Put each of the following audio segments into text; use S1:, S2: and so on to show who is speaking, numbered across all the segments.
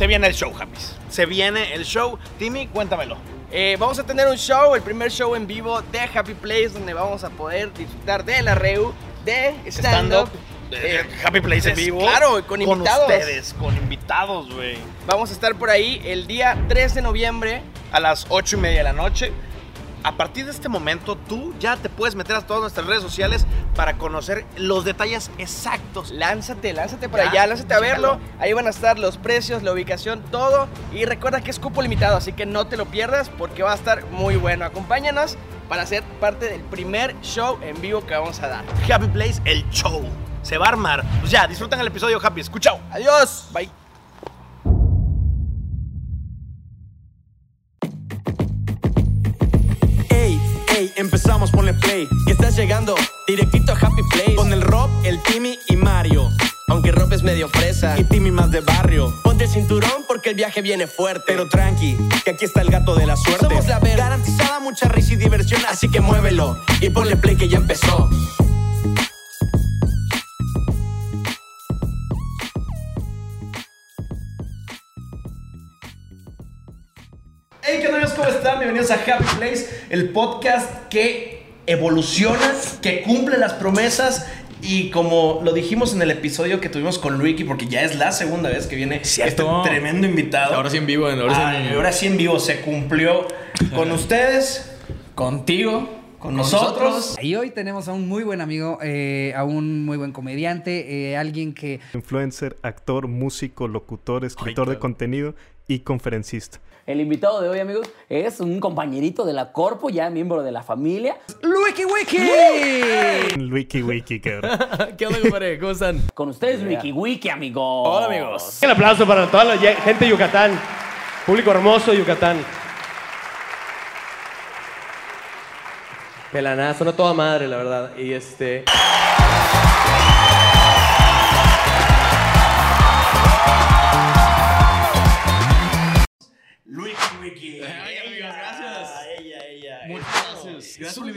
S1: Se viene el show, Happy. Se viene el show. Timmy, cuéntamelo.
S2: Eh, vamos a tener un show, el primer show en vivo de Happy Place, donde vamos a poder disfrutar de la REU, de stand-up.
S1: Stand-up. eh, Happy Place en vivo.
S2: claro, con invitados.
S1: ustedes, con invitados, güey.
S2: Vamos a estar por ahí el día 3 de noviembre.
S1: A las 8 y media de la noche. A partir de este momento, tú ya te puedes meter a todas nuestras redes sociales para conocer los detalles exactos.
S2: Lánzate, lánzate por
S1: Ya,
S2: allá, lánzate a verlo. Ahí van a estar los precios, la ubicación, todo. Y recuerda que es cupo limitado, así que no te lo pierdas porque va a estar muy bueno. Acompáñanos para ser parte del primer show en vivo que vamos a dar.
S1: Happy Place, el show. Se va a armar. Pues ya, disfrutan el episodio Happy. Escuchao.
S2: Adiós. Bye.
S3: Ey, empezamos, ponle play. Que estás llegando directito a Happy Place. Con el Rob, el Timmy y Mario.
S4: Aunque Rob es medio fresa.
S3: Y Timmy más de barrio.
S4: Ponte el cinturón porque el viaje viene fuerte.
S3: Pero tranqui, que aquí está el gato de la suerte.
S4: Somos la verga.
S3: Garantizada mucha risa y diversión, así que muévelo. Y ponle play que ya empezó.
S5: Hey, ¿qué onda? ¿Cómo están? Bienvenidos a Happy Place, el podcast que evoluciona, que cumple las promesas y como lo dijimos en el episodio que tuvimos con Luiki, porque ya es la segunda vez que viene
S6: Cierto.
S5: este tremendo invitado.
S6: Ahora sí en vivo, ahora sí en-
S5: Ah, ahora sí en vivo se cumplió con ustedes,
S6: Contigo.
S5: Con nosotros.
S7: Y hoy tenemos a un muy buen amigo, eh, a un muy buen comediante, eh, alguien que
S8: Influencer, actor, músico, locutor, escritor de contenido y conferencista.
S9: El invitado de hoy, amigos, es un compañerito de la Corpo, ya miembro de la familia.
S7: ¡Luiki Wiki!
S8: Wiki Wiki, cabrón.
S6: ¿Qué onda, compadre? ¿Cómo están?
S9: Con ustedes, Wiki Wiki, amigos.
S6: Hola, amigos.
S10: Un aplauso para toda la gente de Yucatán. Público hermoso de Yucatán. De la nada, suena toda madre, la verdad. Y este.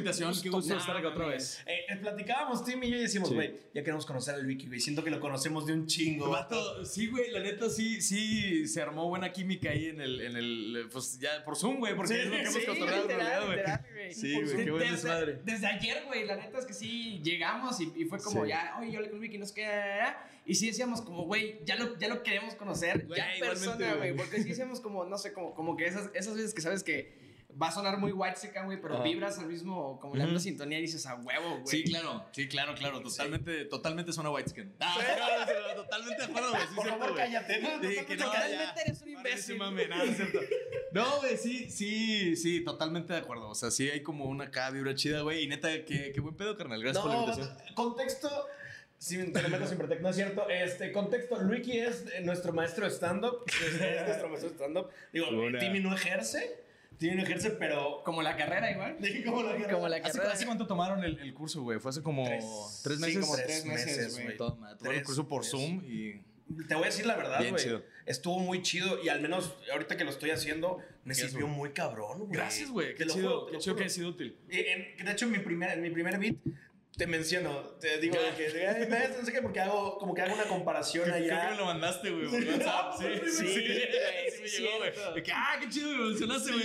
S6: Invitación. Qué gusto estar acá otra vez.
S5: Eh, eh, platicábamos, Tim y yo, y decimos,
S6: Sí.
S5: güey, ya queremos conocer al Wiki, güey. Siento que lo conocemos de un chingo.
S6: Vato, sí, güey, la neta sí, sí se armó buena química ahí en el, en el, pues ya por Zoom, güey, porque
S2: Sí,
S6: es lo que hemos
S2: sí,
S6: cotorreado en realidad, güey. Sí, güey, qué buen
S2: Desde-
S6: desmadre.
S2: Desde ayer, güey, la neta es que sí llegamos y, y fue como
S6: Sí.
S2: ya, oye, yo le con Vicky, nos queda. Y sí decíamos como, güey, ya lo, ya lo queremos conocer,
S6: Güey,
S2: ya persona, güey.
S6: güey.
S2: Porque sí decíamos como, no sé, como, como que esas, esas veces que sabes que va a sonar muy white secan, güey, pero
S6: Ajá.
S2: vibras al mismo, como la misma sintonía y dices, a huevo, güey.
S6: Sí, claro, sí, claro, claro, totalmente, totalmente suena white skin. Ah, sí, no, no, no, totalmente de acuerdo, güey, sí,
S5: Por
S6: cierto,
S5: favor,
S6: güey.
S5: cállate, ¿no?
S6: Sí, que no,
S2: Totalmente eres un imbécil.
S6: mame, nada, es cierto. No, güey, sí, sí, sí, totalmente de acuerdo. O sea, sí hay como una acá vibra chida, güey. Y neta, qué, qué buen pedo, carnal. Gracias por la invitación.
S5: contexto. Si te lo meto sin pretexto, no es cierto. Este, contexto, Luiki es nuestro maestro de stand-up. Es, es nuestro maestro de stand-up. Digo,
S6: Hola.
S5: Timmy no ejerce. No ejerce, pero.
S2: Como la carrera igual.
S5: Como la
S2: Como la
S6: ¿Hace,
S2: carrera.
S6: hace cuánto tomaron el, el curso, güey? Fue hace como
S5: Tres.
S6: tres,
S5: Sí,
S6: meses.
S5: como tres meses, güey.
S6: Tomaron el
S5: Tres,
S6: curso por
S5: tres.
S6: Zoom y.
S5: Te voy a decir la verdad,
S6: Bien
S5: güey.
S6: chido.
S5: Estuvo muy chido y al menos ahorita que lo estoy haciendo, me
S6: Gracias,
S5: sirvió
S6: güey.
S5: muy cabrón, güey.
S6: Gracias, güey.
S5: Te
S6: Qué
S5: lo
S6: chido,
S5: juro, te
S6: qué
S5: lo
S6: chido que haya sido útil.
S5: En- de hecho, en mi primer, en mi primer beat te menciono, te digo de que no sé qué, porque hago como que hago una comparación
S6: Creo que
S5: allá.
S6: me lo mandaste, güey, por WhatsApp. Sí, sí, sí.
S5: Sí,
S6: Sí,
S2: sí,
S6: me llegó, güey. De que, ah, qué chido, me mencionaste, güey.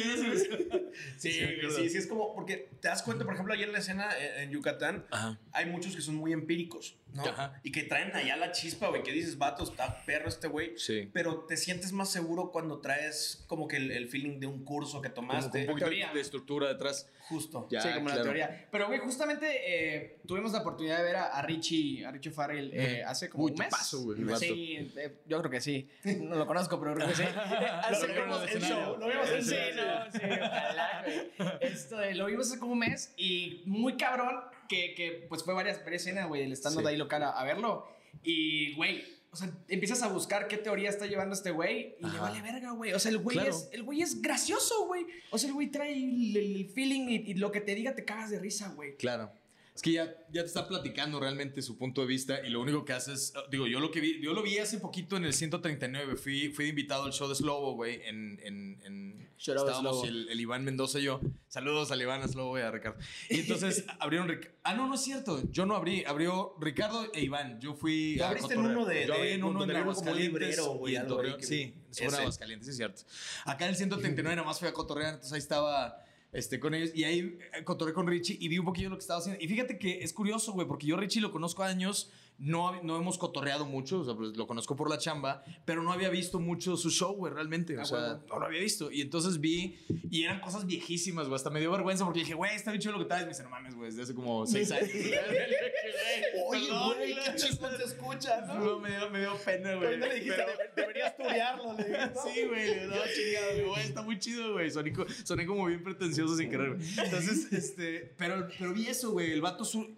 S5: Sí,
S6: Sí,
S5: sí, sí, es como, porque te das cuenta, por ejemplo, ayer en la escena en, en Yucatán,
S6: Ajá.
S5: hay muchos que son muy empíricos, ¿no?
S6: Ajá.
S5: Y que traen allá la chispa, güey, que dices, vato, está perro este güey.
S6: Sí.
S5: Pero te sientes más seguro cuando traes como que el, el feeling de un curso que
S6: Como
S5: tomaste.
S6: con un poquito
S2: Teoría.
S6: de estructura detrás.
S5: Justo.
S6: Ya,
S2: sí, como la teoría. Pero, güey, justamente eh, tuvimos la oportunidad de ver a, a Richie, a Richie Farrell eh, hace como
S6: Uy,
S2: un mes.
S6: tipazo, güey, el.
S2: Sí, eh, yo creo que sí. No lo conozco, pero creo que sí. hace
S6: vieron
S2: como
S6: en el
S2: el show. Lo vimos en
S6: Sí,
S2: no, sí, ojalá, güey. Esto, eh, lo vimos hace como un mes y muy cabrón que, que pues fue varias, varias escenas, güey, del stand-up
S6: Sí.
S2: de ahí local a, a verlo. Y, güey, o sea, empiezas a buscar qué teoría está llevando este güey y le vale verga, güey. O sea, el güey
S6: Claro.
S2: es, el güey es gracioso, güey. O sea, el güey trae el, el feeling y, y lo que te diga te cagas de risa, güey.
S6: Claro. Es que ya, ya te está platicando realmente su punto de vista y lo único que hace es, digo, yo lo que vi, yo lo vi hace poquito en el 139, fui, fui de invitado al show de Slobo, güey, en, en, en estábamos el, el Iván Mendoza y yo. Saludos al Iván, a Slobo y a Ricardo. Y entonces abrieron, ah, no, no es cierto, yo no abrí, abrió Ricardo e Iván, yo fui
S5: Tú abriste en uno de-
S6: Yo abrí
S5: de-
S6: en uno
S5: como
S6: Aguascalientes
S5: librero, güey,
S6: sí, sobre. Aguascalientes, es cierto. Acá en el 139 nada más fui a cotorrear, entonces ahí estaba este, con ellos y ahí eh, con Richie y vi un poquillo lo que estaba haciendo. Y fíjate que es curioso, güey, porque yo Richie lo conozco años, no, no hemos cotorreado mucho, o sea, pues, lo conozco por la chamba, pero no había visto mucho su show, güey, realmente. O
S5: Ah,
S6: sea,
S5: huevo.
S6: no lo había visto. Y entonces vi, y eran cosas viejísimas, güey, hasta me dio vergüenza porque dije, güey, está bien chido lo que traes. Me dice, no mames, güey, desde hace como seis años.
S5: Oye, güey, qué chingón se escucha, ¿no?
S6: No, me dio, me dio pena, güey.
S5: Ahorita le dijiste,
S6: Pero-
S5: "Debe- deberías estudiarlo, le ¿no?
S6: Sí, güey, le daba chingado, güey, está muy chido, güey. Soné, soné como bien pretencioso sin querer, güey. Entonces, este, pero, pero vi eso, güey. El vato su-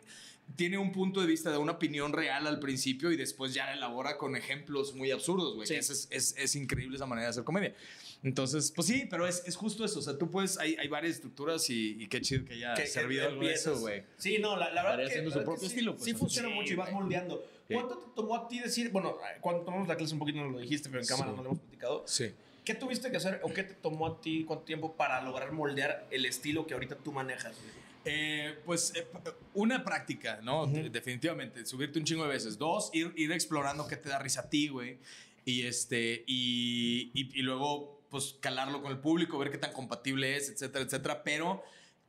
S6: tiene un punto de vista de una opinión real al principio y después ya la elabora con ejemplos muy absurdos, güey.
S2: Sí.
S6: Es, es, es- es increíble esa manera de hacer comedia. Entonces, pues sí, pero es, es justo eso. O sea, tú puedes, hay, hay varias estructuras y, y qué chido que haya
S5: que- que
S6: servido algo de eso, güey.
S5: Sí, no, la, la verdad
S6: haciendo su propio estilo, pues.
S5: Sí funciona
S6: Sí,
S5: mucho y vas moldeando.
S6: Sí.
S5: ¿Cuánto te tomó a ti decir, bueno, cuando tomamos la clase un poquito nos lo dijiste, pero en cámara
S6: Sí.
S5: no lo hemos platicado.
S6: Sí.
S5: ¿Qué tuviste que hacer o qué te tomó a ti cuánto tiempo para lograr moldear el estilo que ahorita tú manejas? güey?
S6: Eh, pues eh, una práctica, ¿no? De- Definitivamente, subirte un chingo de veces. Dos, ir, ir explorando qué te da risa a ti, güey. Y este, y, y, y luego, pues calarlo con el público, ver qué tan compatible es, etcétera, etcétera. Pero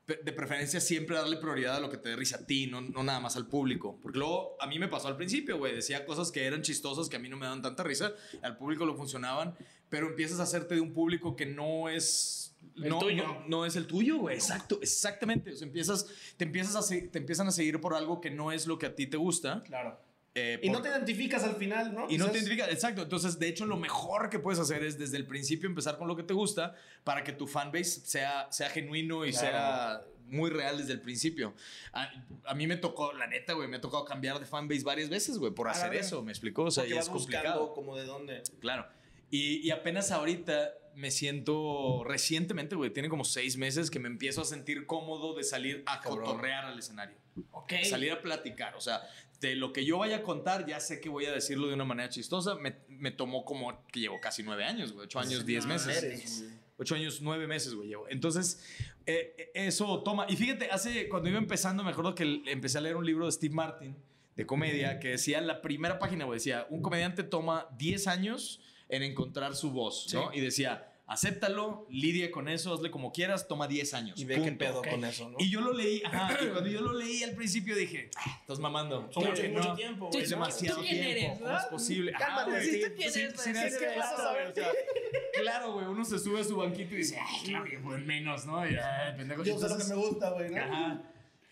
S6: pe- de preferencia siempre darle prioridad a lo que te dé risa a ti, no, no nada más al público. Porque luego a mí me pasó al principio, güey. Decía cosas que eran chistosas, que a mí no me dan tanta risa. Al público lo funcionaban. Pero empiezas a hacerte de un público que no es...
S2: El
S6: no,
S2: tuyo.
S6: no- no es el tuyo, güey. Exacto, exactamente. O sea, empiezas, te, empiezas a te empiezan a seguir por algo que no es lo que a ti te gusta.
S5: Claro.
S6: eh,
S5: Y
S6: por-
S5: no te identificas al final, ¿no?
S6: y no te identificas, exacto. Entonces, de hecho, lo mejor que puedes hacer es desde el principio empezar con lo que te gusta para que tu fanbase sea, sea genuino y
S5: Claro.
S6: sea muy real desde el principio. A, a mí me tocó, la neta, güey, me ha tocado cambiar de fanbase varias veces, güey, por hacer eso. ¿Me explicó? O sea,
S5: Porque
S6: y
S5: vas
S6: es complicado.
S5: como de dónde.
S6: Claro. Y, y apenas ahorita me siento recientemente, güey, tiene como seis meses que me empiezo a sentir cómodo de salir a cotorrear al escenario.
S2: Ok.
S6: Salir a platicar. O sea, de lo que yo vaya a contar, ya sé que voy a decirlo de una manera chistosa. Me, me tomó como que llevo casi nueve años, güey, ocho años, diez meses.
S5: eres.
S6: Ocho años, nueve meses, güey, llevo. Entonces, eh, eh, eso toma. Y fíjate, hace, cuando iba empezando, me acuerdo que empecé a leer un libro de Steve Martin de comedia que decía, la primera página, güey, decía, un comediante toma 10 años en encontrar su voz, ¿no? Y decía, acéptalo, lidia con eso, hazle como quieras, toma 10 años.
S5: Y ve qué
S6: punto.
S5: pedo
S6: Ok.
S5: con eso, ¿no?
S6: Y yo lo leí, ajá, y cuando yo lo leí al principio dije, "Ah, estás mamando.
S5: Son
S6: Claro
S5: mucho-
S6: que
S5: mucho tiempo,
S2: Sí,
S5: güey.
S6: Es demasiado
S2: ¿Tú quién
S6: tiempo.
S2: eres,
S6: ¿Cómo
S2: no?
S6: es posible?
S2: Cálmate,
S6: güey.
S2: sí, ¿tú quién
S6: Sí,
S2: eres,
S6: sí,
S2: güey?
S6: sí,
S2: Sí,
S6: sí,
S2: ¿qué vas a
S6: claro,
S2: saber?
S6: güey, o sea, Claro, güey, uno se sube a su banquito y dice, ay, claro que fue menos, ¿no? Y, ay, pendejo.
S5: Yo sé lo que me gusta, güey, ¿no?
S6: Ajá.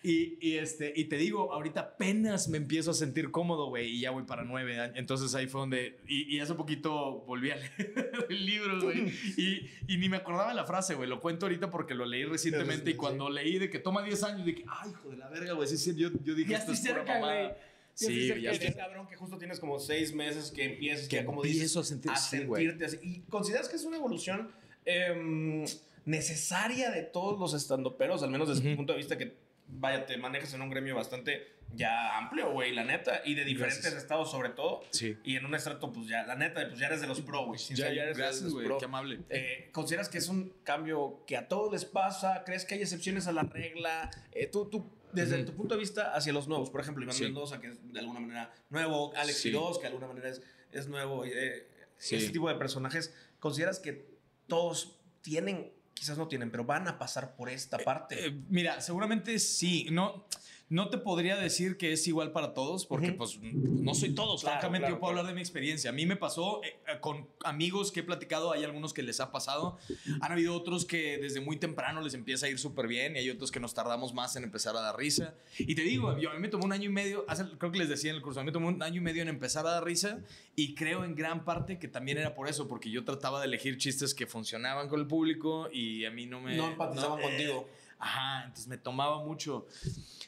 S6: Y, y, este, y te digo, ahorita apenas me empiezo a sentir cómodo, güey, y ya voy para nueve años. Entonces ahí fue donde. Y, y hace poquito volví a leer el libro, güey. Y, y ni me acordaba la frase, güey. Lo cuento ahorita porque lo leí recientemente. Y cuando leí de que toma 10 años, dije, ay, hijo de la verga, güey. Sí, sí, yo, yo dije,
S2: Ya
S6: esto
S2: estoy
S6: es pura
S2: cerca,
S6: mamada".
S2: güey. Ya
S6: Sí,
S2: estoy cerca
S6: ya
S2: de
S6: estoy-
S5: cabrón que justo tienes como seis meses que empiezas
S6: Que
S5: ya como dices,
S6: a sentir- sí, güey.
S5: sentirte así. ¿Y consideras que es una evolución em, necesaria de todos los estandoperos, al menos desde tu punto de vista que, vaya, te manejas en un gremio bastante ya amplio, güey, la neta, y de diferentes
S6: Gracias.
S5: estados sobre todo.
S6: Sí.
S5: Y en un estrato, pues ya, la neta, pues ya eres de los pro, güey.
S6: Ya,
S5: eres de
S6: gracias,
S5: los
S6: güey.
S5: pro.
S6: Qué amable.
S5: Eh, ¿Consideras que es un cambio que a todos les pasa? ¿Crees que hay excepciones a la regla? Eh, tú, tú, desde tu punto de vista hacia los nuevos, por ejemplo, Iván
S6: Sí.
S5: Mendoza, que es de alguna manera nuevo, Alex
S6: Sí.
S5: Quiroz, que de alguna manera es, es nuevo, eh,
S6: Sí.
S5: ese tipo de personajes, ¿consideras que todos tienen, quizás no tienen, pero van a pasar por esta parte?
S6: Eh, mira, seguramente sí. No, no te podría decir que es igual para todos, porque pues no soy todos.
S5: Claro,
S6: Francamente,
S5: claro,
S6: yo puedo
S5: claro.
S6: hablar de mi experiencia. A mí me pasó eh, eh, con amigos que he platicado, hay algunos que les ha pasado. Han habido otros que desde muy temprano les empieza a ir súper bien y hay otros que nos tardamos más en empezar a dar risa. Y te digo, yo, a mí me tomó un año y medio, hace- creo que les decía en el curso, a mí me tomó un año y medio en empezar a dar risa y creo en gran parte que también era por eso, porque yo trataba de elegir chistes que funcionaban con el público y a mí no me...
S5: No empatizaban
S6: eh,
S5: contigo.
S6: Ajá, entonces me tomaba mucho.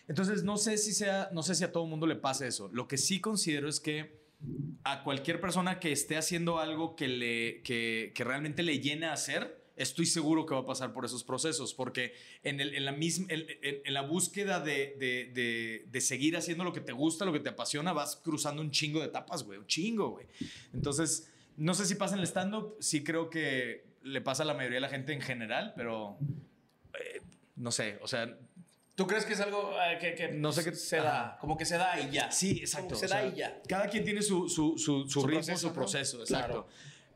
S6: Entonces no sé si sea, no sé si a todo mundo le pasa eso. Lo que sí considero es que a cualquier persona que esté haciendo algo que le, que, que realmente le llena hacer, estoy seguro que va a pasar por esos procesos, porque en, el, en la, misma, en- en la búsqueda de, de- de- de seguir haciendo lo que te gusta, lo que te apasiona, vas cruzando un chingo de etapas, güey, un chingo, güey. Entonces, no sé si pasa en el stand-up, sí creo que le pasa a la mayoría de la gente en general, pero eh, no sé, o sea,
S5: ¿Tú crees que es algo eh, que, que
S6: No sé qué-
S5: se da? Como que se da y ya.
S6: Sí, exacto.
S5: Como se
S6: o
S5: da y ya.
S6: Cada quien tiene su, su, su, su ritmo,
S5: proceso,
S6: su
S5: ¿no?
S6: proceso, exacto.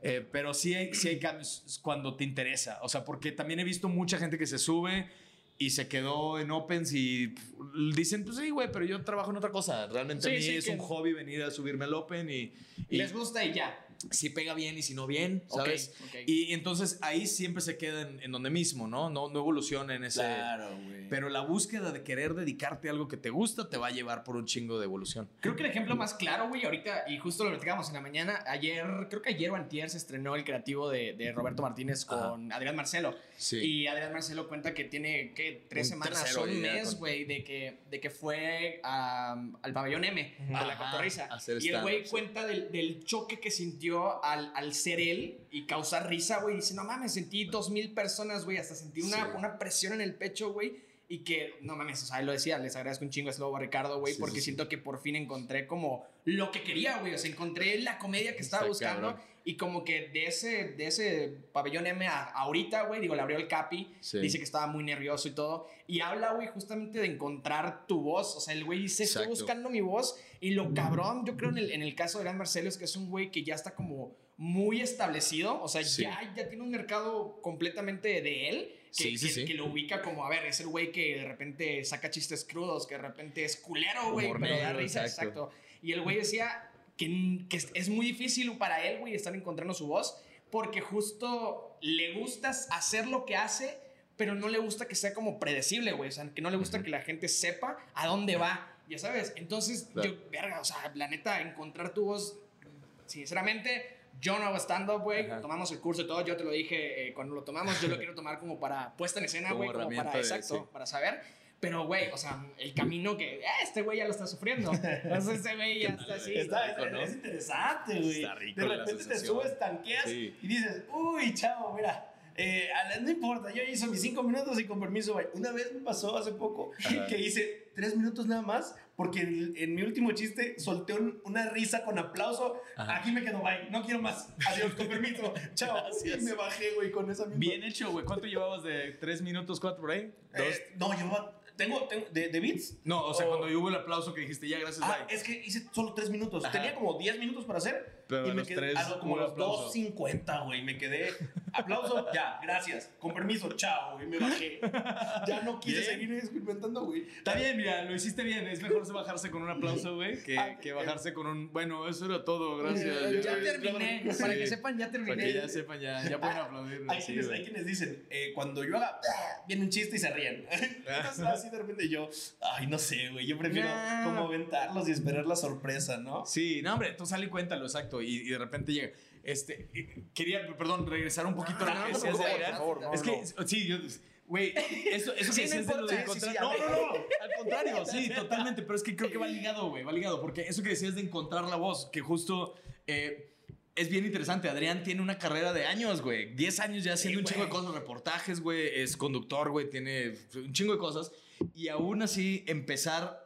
S6: Eh, pero sí hay, sí hay cambios cuando te interesa. O sea, porque también he visto mucha gente que se sube y se quedó en Opens y dicen, pues sí, güey, pero yo trabajo en otra cosa. Realmente a
S2: Sí,
S6: mí
S2: sí,
S6: es
S2: que-
S6: un hobby venir a subirme al Open y, y
S2: Les gusta y ya.
S6: Si pega bien y si no bien, ¿sabes?
S2: ok.
S6: Y, y entonces ahí siempre se queda en, en donde mismo, ¿no? No, no evoluciona en ese...
S5: Claro, güey.
S6: Pero la búsqueda de querer dedicarte a algo que te gusta te va a llevar por un chingo de evolución.
S2: Creo que el ejemplo más claro, güey, ahorita, y justo lo platicábamos en la mañana, ayer, creo que ayer o antier se estrenó el creativo de, de Roberto Martínez con Adrián Marcelo.
S6: Sí.
S2: Y Adrián Marcelo cuenta que tiene, ¿qué? Tres
S6: Un
S2: semanas, un mes, güey, de que, de que fue a- al pabellón M, de la
S6: Ajá,
S2: cotorriza.
S6: a
S2: Y el güey cuenta del, del choque que sintió al, al ser él y causar risa, güey. Dice, no mames, sentí dos mil personas, güey, hasta sentí una,
S6: Sí.
S2: una presión en el pecho, güey. Y que, no mames, o sea, él lo decía, les agradezco un chingo a Slobo Ricardo, güey,
S6: Sí,
S2: porque
S6: sí.
S2: siento que por fin encontré como lo que quería, güey. O sea, encontré la comedia que estaba
S6: Está
S2: buscando.
S6: cabrón.
S2: Y como que de ese, de ese pabellón M a ahorita, güey, digo, le abrió el Capi.
S6: Sí.
S2: Dice que estaba muy nervioso y todo. Y habla, güey, justamente de encontrar tu voz. O sea, el güey dice, estoy buscando mi voz. Y lo cabrón, yo creo en el, en el caso de Gran Marcelo es que es un güey que ya está como muy establecido. O sea,
S6: Sí.
S2: ya, ya tiene un mercado completamente de él. Que,
S6: Sí, sí,
S2: que- que lo ubica como, a ver, es el güey que de repente saca chistes crudos, que de repente es culero, güey, pero da risa,
S6: exacto.
S2: exacto. Y el güey decía que, que es- muy difícil para él, güey, estar encontrando su voz, porque justo le gusta hacer lo que hace, pero no le gusta que sea como predecible, güey. O sea, que no le gusta que la gente sepa a dónde va, ya sabes. Entonces,
S6: Claro.
S2: yo, verga, o sea, la neta, encontrar tu voz, sinceramente, yo no hago stand-up, güey. Tomamos el curso y todo. Yo te lo dije eh, cuando lo tomamos. Yo lo quiero tomar como para puesta en escena,
S6: Como
S2: güey. Como
S6: herramienta
S2: para,
S6: de-
S2: exacto,
S6: sí.
S2: para saber. Pero, güey, o sea, el camino que eh, este güey ya lo está sufriendo. Entonces, ese güey ya está así.
S5: Está,
S6: rico, ¿no?
S5: es interesante, güey.
S6: Está rico
S5: De repente te subes, tanqueas
S6: Sí.
S5: y dices, uy, chavo, mira. eh, no importa, yo hice mis cinco minutos y con permiso, bye". Una vez me pasó hace poco que hice tres minutos nada más porque en, en mi último chiste solté un- una risa con aplauso.
S6: Ajá.
S5: Aquí me quedo, bye, no quiero más. Adiós, con permiso. Chao.
S6: Gracias.
S5: Y me bajé, güey, con esa misma.
S6: Bien hecho, güey. ¿Cuánto llevabas de tres minutos, cuatro por ahí? Dos.
S5: Eh, no, yo tengo, tengo de, de beats.
S6: no, o sea,
S5: o-
S6: cuando hubo el aplauso que dijiste, ya, gracias,
S5: Ah,
S6: bye.
S5: es que hice solo tres minutos.
S6: Ajá.
S5: Tenía como 10 minutos para hacer.
S6: Pero
S5: y me quedé
S6: tres
S5: a lo- como los
S6: aplauso.
S5: 2.50, güey. Me quedé. Aplauso, ya, gracias. Con permiso, chao, güey. Me bajé. Ya no quise
S6: Bien.
S5: seguir experimentando, güey.
S6: Está bien, mira, lo hiciste bien. Es mejor bajarse con un aplauso, güey, que,
S5: Ah,
S6: que bajarse con un. Bueno, eso era todo, gracias.
S2: Ya terminé. Para que sepan, ya terminé.
S6: Para que ya sepan, ya, ya pueden aplaudir.
S5: Hay,
S6: sí,
S5: quienes,
S6: güey.
S5: hay quienes dicen, eh, cuando yo haga, ¡ah! viene un chiste y se ríen. Entonces, así de repente yo, ay, no sé, güey. Yo prefiero como aventarlos y esperar la sorpresa, ¿no?
S6: Sí, no, hombre, tú sal y cuéntalo, exacto. Y, y de repente llega. Este, quería, perdón, regresar un poquito a
S2: No,
S6: lo
S2: no
S6: que
S2: te
S6: decías de
S2: por favor, no,
S6: es que, sí, yo, güey, eso, eso
S2: Sí,
S6: que
S2: no
S6: decías de lo de
S2: importa, sí,
S6: encontrar.
S2: sí,
S6: no,
S2: a
S6: no, no, al contrario, sí, totalmente. Pero es que creo que va ligado, güey, va ligado. Porque eso que decías de encontrar la voz, que justo. eh, es bien interesante. Adrián tiene una carrera de años, güey. 10 años ya haciendo un chingo de cosas, reportajes, güey. Es conductor, güey. Tiene un chingo de cosas. Y aún así, empezar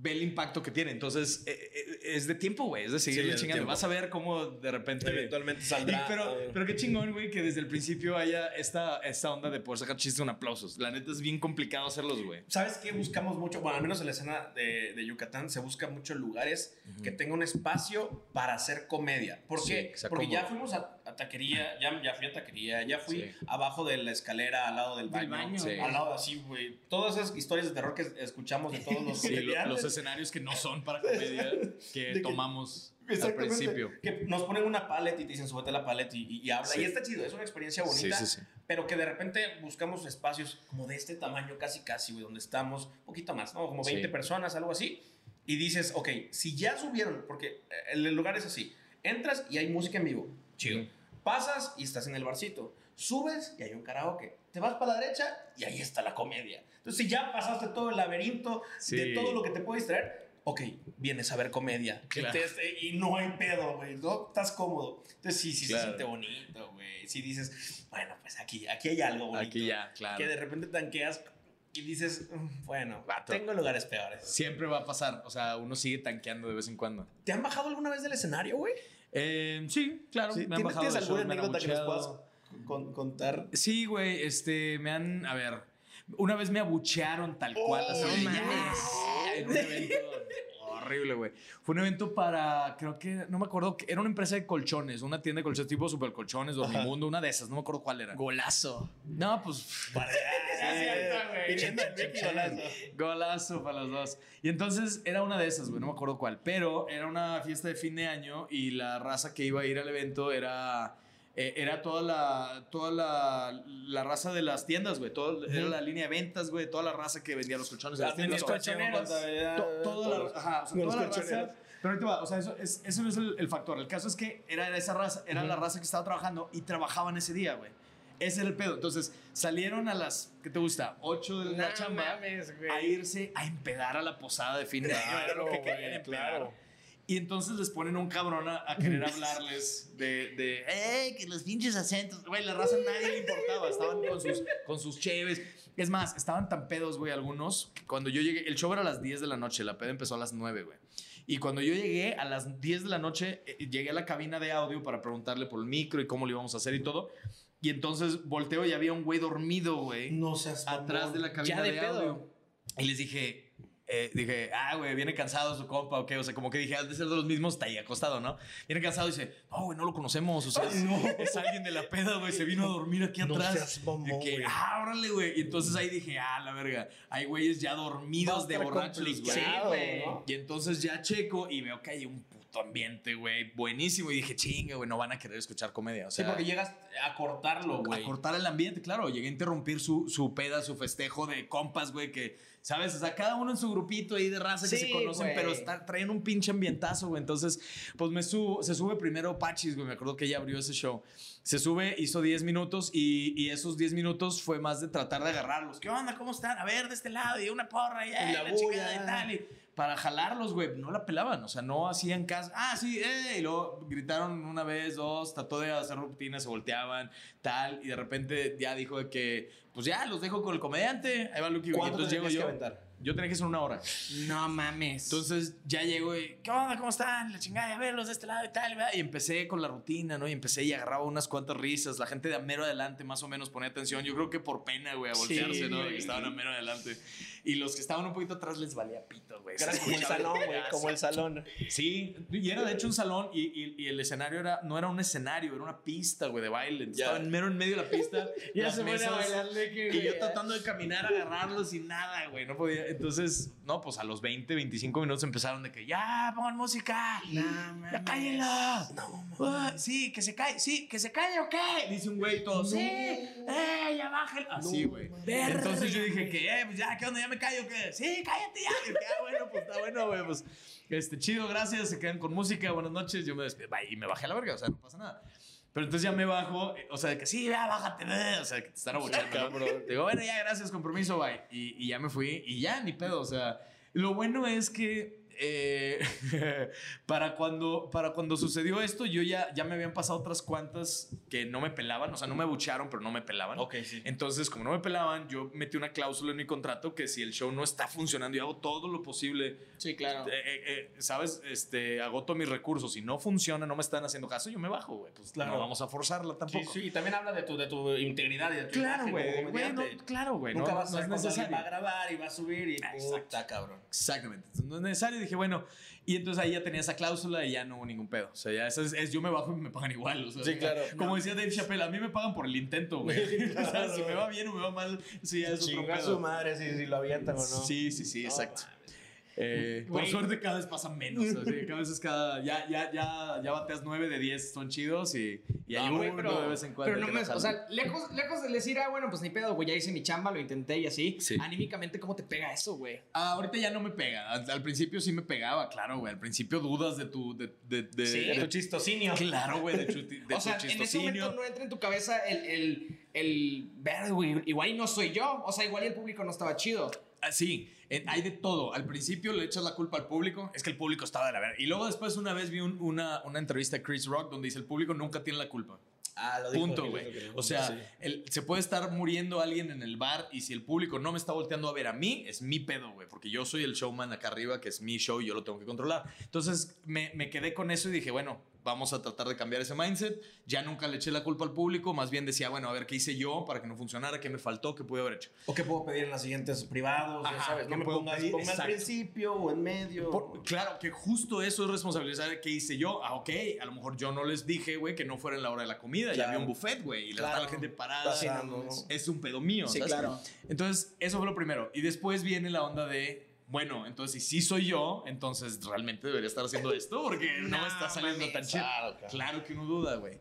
S6: ve el impacto que tiene. Entonces, eh, eh, es de tiempo, güey. Es de seguirle chingando. Vas a ver cómo de repente.
S5: Eventualmente saldrá.
S6: Y- pero,
S5: eh.
S6: pero qué chingón, güey, que desde el principio haya esta, esta onda de poder sacar chistes con aplausos. La neta es bien complicado hacerlos, güey.
S5: ¿Sabes qué buscamos mucho? Bueno, al menos en la escena de, de Yucatán se busca mucho lugares que tengan un espacio para hacer comedia. ¿Por
S6: Sí,
S5: qué?
S6: sea
S5: Porque ya fuimos a taquería, ya, ya fui a taquería, ya fui
S6: Sí.
S5: abajo de la escalera al lado del baño.
S2: baño.
S6: Sí.
S5: Al lado así, güey. Todas esas historias de terror que escuchamos de todos los
S6: Sí,
S5: comediantes.
S6: los escenarios que no son para comedia que
S5: De que-
S6: tomamos al principio.
S5: Que nos ponen una paleta y te dicen, súbete a la paleta y, y- y habla.
S6: Sí.
S5: Y está chido, es una experiencia bonita.
S6: Sí, sí, sí.
S5: Pero que de repente buscamos espacios como de este tamaño, casi, casi, güey, donde estamos, un poquito más, ¿no? Como 20
S6: Sí.
S5: personas, algo así. Y dices, ok, si ya subieron, porque eh, el lugar es así: entras y hay música en vivo. Chido. Pasas y estás en el barcito. Subes y hay un karaoke. Te vas para la derecha y ahí está la comedia. Entonces, si ya pasaste todo el laberinto
S6: Sí.
S5: de todo lo que te puede distraer,
S11: ok, vienes a ver comedia.
S6: Claro.
S11: Entonces, eh, y no hay pedo, güey, ¿no? Estás cómodo. Entonces, sí, sí
S6: Claro.
S11: se siente bonito, güey. Si dices, bueno, pues aquí, aquí hay algo bonito.
S6: Aquí ya, claro.
S11: Que de repente tanqueas y dices, "Mm, bueno, tengo lugares peores.
S6: Siempre va a pasar. O sea, uno sigue tanqueando de vez en cuando.
S11: ¿Te han bajado alguna vez del escenario, güey?
S6: Eh, sí, claro.
S11: Sí,
S6: me han
S11: ¿Tienes,
S6: bajado
S11: tienes
S6: de
S11: alguna
S6: han
S11: anécdota que nos puedas con- contar?
S6: Sí, güey, este, me han, a ver, una vez me abuchearon tal cual. de,
S11: no
S6: "Ya", En un evento horrible, güey. Fue un evento para, creo que, no me acuerdo, que era una empresa de colchones, una tienda de colchones tipo Super Colchones, Dormimundo, una de esas, no me acuerdo cuál era.
S2: Golazo.
S6: No, pues,
S11: Golazo.
S6: Golazo para los dos. Y entonces era una de esas, güey, no me acuerdo cuál. Pero era una fiesta de fin de año y la raza que iba a ir al evento era. Eh, era toda la toda la, la raza de las tiendas, güey. Todo, Era la línea de ventas, güey. Toda la raza que vendía los colchones. las tiendas.
S2: Los colchoneros.
S6: To- toda la, ajá, o sea,
S11: Los
S6: toda la
S11: colchoneros.
S6: raza. Pero ahorita va, o sea, eso, es, eso no es el, el factor. El caso es que era esa raza, era la raza que estaba trabajando y trabajaban ese día, güey. Ese era el pedo. Entonces salieron a las, ¿qué te gusta? 8 de la
S2: No
S6: chamba
S2: mames,
S6: a irse a empedar a la posada de fin de año. Era lo que querían empedar. Y entonces les ponen un cabrón a, a querer hablarles de, de, ¡eh, que los pinches acentos! Güey, la raza a nadie le importaba. Estaban con sus, con sus cheves. Es más, estaban tan pedos, güey, algunos. que cuando yo llegué, el show era a las 10 de la noche, la peda empezó a las 9, güey. Y cuando yo llegué a las 10 de la noche, eh, llegué a la cabina de audio para preguntarle por el micro y cómo lo íbamos a hacer y todo. Y entonces volteo y había un güey dormido, güey
S11: No seas
S6: atrás
S11: mamón.
S6: de la cabina
S2: Ya de
S6: de,
S2: pedo.
S6: audio. Y les dije, eh, dije, ah, güey, viene cansado su compa, o qué, o sea, como que dije, al de ser de los mismos, está ahí acostado, ¿no? Viene cansado y dice, no, güey, no lo conocemos, o sea, es, es alguien de la peda, güey, se vino a dormir aquí
S11: No
S6: atrás.
S11: seas mamón,
S6: que, ah, órale, güey. Y entonces ahí dije, ah, la verga, hay güeyes ya dormidos de borrachos, güey.
S11: complicado,
S2: güey.
S11: ¿no?
S6: Y entonces ya checo y veo que hay un puto ambiente, güey, buenísimo. Y dije, chinga, güey, no van a querer escuchar comedia, o
S11: Sí,
S6: sea.
S11: porque llegas a cortarlo, güey.
S6: A cortar el ambiente, claro. Llegué a interrumpir su, su peda, su festejo de compas, güey, que, ¿sabes? O sea, cada uno en su grupito ahí de raza que se conocen, pero está, traen un pinche ambientazo, güey. Entonces, pues me subo, se sube primero Pachis, güey. Me acuerdo que ella abrió ese show. Se sube, hizo 10 minutos y, y esos 10 minutos fue más de tratar de agarrarlos. ¿Qué onda? ¿Cómo están? A ver, de este lado, y una porra, y, eh,
S11: la
S6: la,
S11: bulla.
S6: chingada y tal. y para jalarlos, güey, no la pelaban. O sea, no hacían caso. Ah, sí, eh. Y luego gritaron una vez, dos, trató de hacer rutinas, se volteaban, tal. Y de repente ya dijo de que, pues ya, los dejo con el comediante. Ahí va Lucky. Y
S11: ¿Cuánto
S6: entonces llego yo.
S11: aventar?
S6: Yo tenía que hacer una hora.
S2: No mames.
S6: Entonces ya llego y, ¿qué onda? ¿Cómo están? La chingada, a verlos de este lado y tal. ¿verdad? Y empecé con la rutina, ¿no? Y empecé y agarraba unas cuantas risas. La gente de a mero adelante más o menos ponía atención. Yo creo que por pena, güey, a voltearse,
S2: Sí,
S6: ¿no? De
S2: güey.
S6: que estaban a mero adelante. Y los que estaban un poquito atrás les valía pito, güey.
S11: Era como el salón, güey, como el salón.
S6: Sí, y era de hecho un salón y, y- y el escenario era, no era un escenario, era una pista, güey, de baile. Entonces,
S11: Ya.
S6: Estaba en mero en medio de la pista.
S2: Ya
S6: las
S2: se a
S6: mesas,
S2: bailar de que,
S6: Y yo
S2: ya.
S6: tratando de caminar, agarrarlos y nada, güey, no podía. Entonces, no, pues a los 20, 25 minutos empezaron de que ya, pongan música. ya cállenlo. Ah, sí, que se cae, sí, que se calle o qué. Dice un güey todo, sí, eh, ya bájalo. Así, güey. Entonces yo dije que, eh, pues ya, ¿qué onda? ¿Ya me callo o qué? Sí, cállate ya. Y ah, bueno, pues está bueno, güey, pues. Este, chido, gracias, se quedan con música, buenas noches. Yo me despido, bye, y me bajé a la verga, o sea, no pasa nada. Pero entonces ya me bajo, eh, o sea, de que sí, ya bájate, o sea, que te están abucheando. ¿no? Digo, bueno, ya, gracias, compromiso, bye. Y, y ya me fui, y ya, ni pedo, o sea, lo bueno es que eh, para, cuando, para cuando sucedió esto, yo ya, ya me habían pasado otras cuantas que no me pelaban, o sea, no me abucharon, pero no me pelaban.
S11: Ok, sí.
S6: Entonces, como no me pelaban, yo metí una cláusula en mi contrato que si el show no está funcionando y hago todo lo posible
S2: Sí, claro.
S6: eh, eh, eh, ¿sabes? Este, agoto mis recursos. Si no funciona, no me están haciendo caso, yo me bajo, güey. Pues
S11: Claro.
S6: no vamos a forzarla
S11: Sí,
S6: tampoco.
S11: sí, y también habla de tu, de tu integridad y de tu
S6: Claro, güey. no, claro, güey.
S11: Nunca
S6: no,
S11: vas
S6: no
S11: a
S6: es necesario.
S11: va a grabar y va a subir y
S6: Exacto.
S11: puta, cabrón.
S6: Exactamente. Entonces, no es necesario. Dije, bueno, y entonces ahí ya tenía esa cláusula y ya no hubo ningún pedo. O sea, ya es, es- yo me bajo y me pagan igual. O sea,
S11: Sí, claro.
S6: Como decía Dave Chappelle, a mí me pagan por el intento, güey. o sea, si me va bien o me va mal, sí, ya es otro
S11: Chinga
S6: pedo.
S11: su madre si, si lo avientan o no.
S6: Sí, sí, sí, exacto. Eh, por suerte cada vez pasa menos. Así, cada vez es cada. Ya, ya, ya, ya bateas 9 de 10, son chidos y, y hay
S2: Ah,
S6: uno de vez en cuando.
S2: Pero no me, o sea, lejos, lejos de decir, ah, bueno, pues ni pedo, güey, ya hice mi chamba, lo intenté y así.
S6: Sí.
S2: Anímicamente, ¿cómo te pega eso, güey?
S6: Ah, ahorita ya no me pega. Al, al principio sí me pegaba, claro, güey. Al principio dudas de tu. De, de, de-
S2: Sí.
S11: De tu chistocinio.
S6: Claro, güey, de, chuti- de
S2: o sea,
S6: tu
S2: en ese momento no entra en tu cabeza el, el, el ver, güey, igual y no soy yo. O sea, igual y el público no estaba chido.
S6: Así, eh, hay de todo. Al principio le echas la culpa al público, es que el público estaba de la verga. Y luego después una vez vi un- una, una entrevista de Chris Rock donde dice el público nunca tiene la culpa.
S11: Ah, lo
S6: Punto, güey. O sea,
S11: sí.
S6: el- se puede estar muriendo alguien en el bar y si el público no me está volteando a ver a mí, es mi pedo, güey. Porque yo soy el showman acá arriba, que es mi show y yo lo tengo que controlar. Entonces me, me quedé con eso y dije, bueno, vamos a tratar de cambiar ese mindset. Ya nunca le eché la culpa al público, más bien decía, bueno, a ver qué hice yo para que no funcionara, qué me faltó, qué pude haber hecho.
S11: ¿O qué puedo pedir en las siguientes privados? ya
S6: Ajá,
S11: sabes,
S6: ¿qué
S11: no me
S6: puedo
S11: pongas
S6: pedir?
S11: al principio o en medio.
S6: Por- claro, que justo eso es responsabilidad de qué hice yo. Ah, ok, a lo mejor yo no les dije, güey, que no fuera en la hora de la comida. Ya
S11: Claro.
S6: había un buffet, güey, y
S11: Claro.
S6: está la gente parada. Es un pedo mío.
S2: Sí,
S6: ¿sabes?
S2: claro.
S6: Entonces, eso fue lo primero. Y después viene la onda de, bueno, entonces si sí soy yo, entonces realmente debería estar haciendo esto porque no,
S2: No
S6: está saliendo tan chido.
S11: claro,
S6: Claro,
S11: claro.
S6: que uno duda, güey.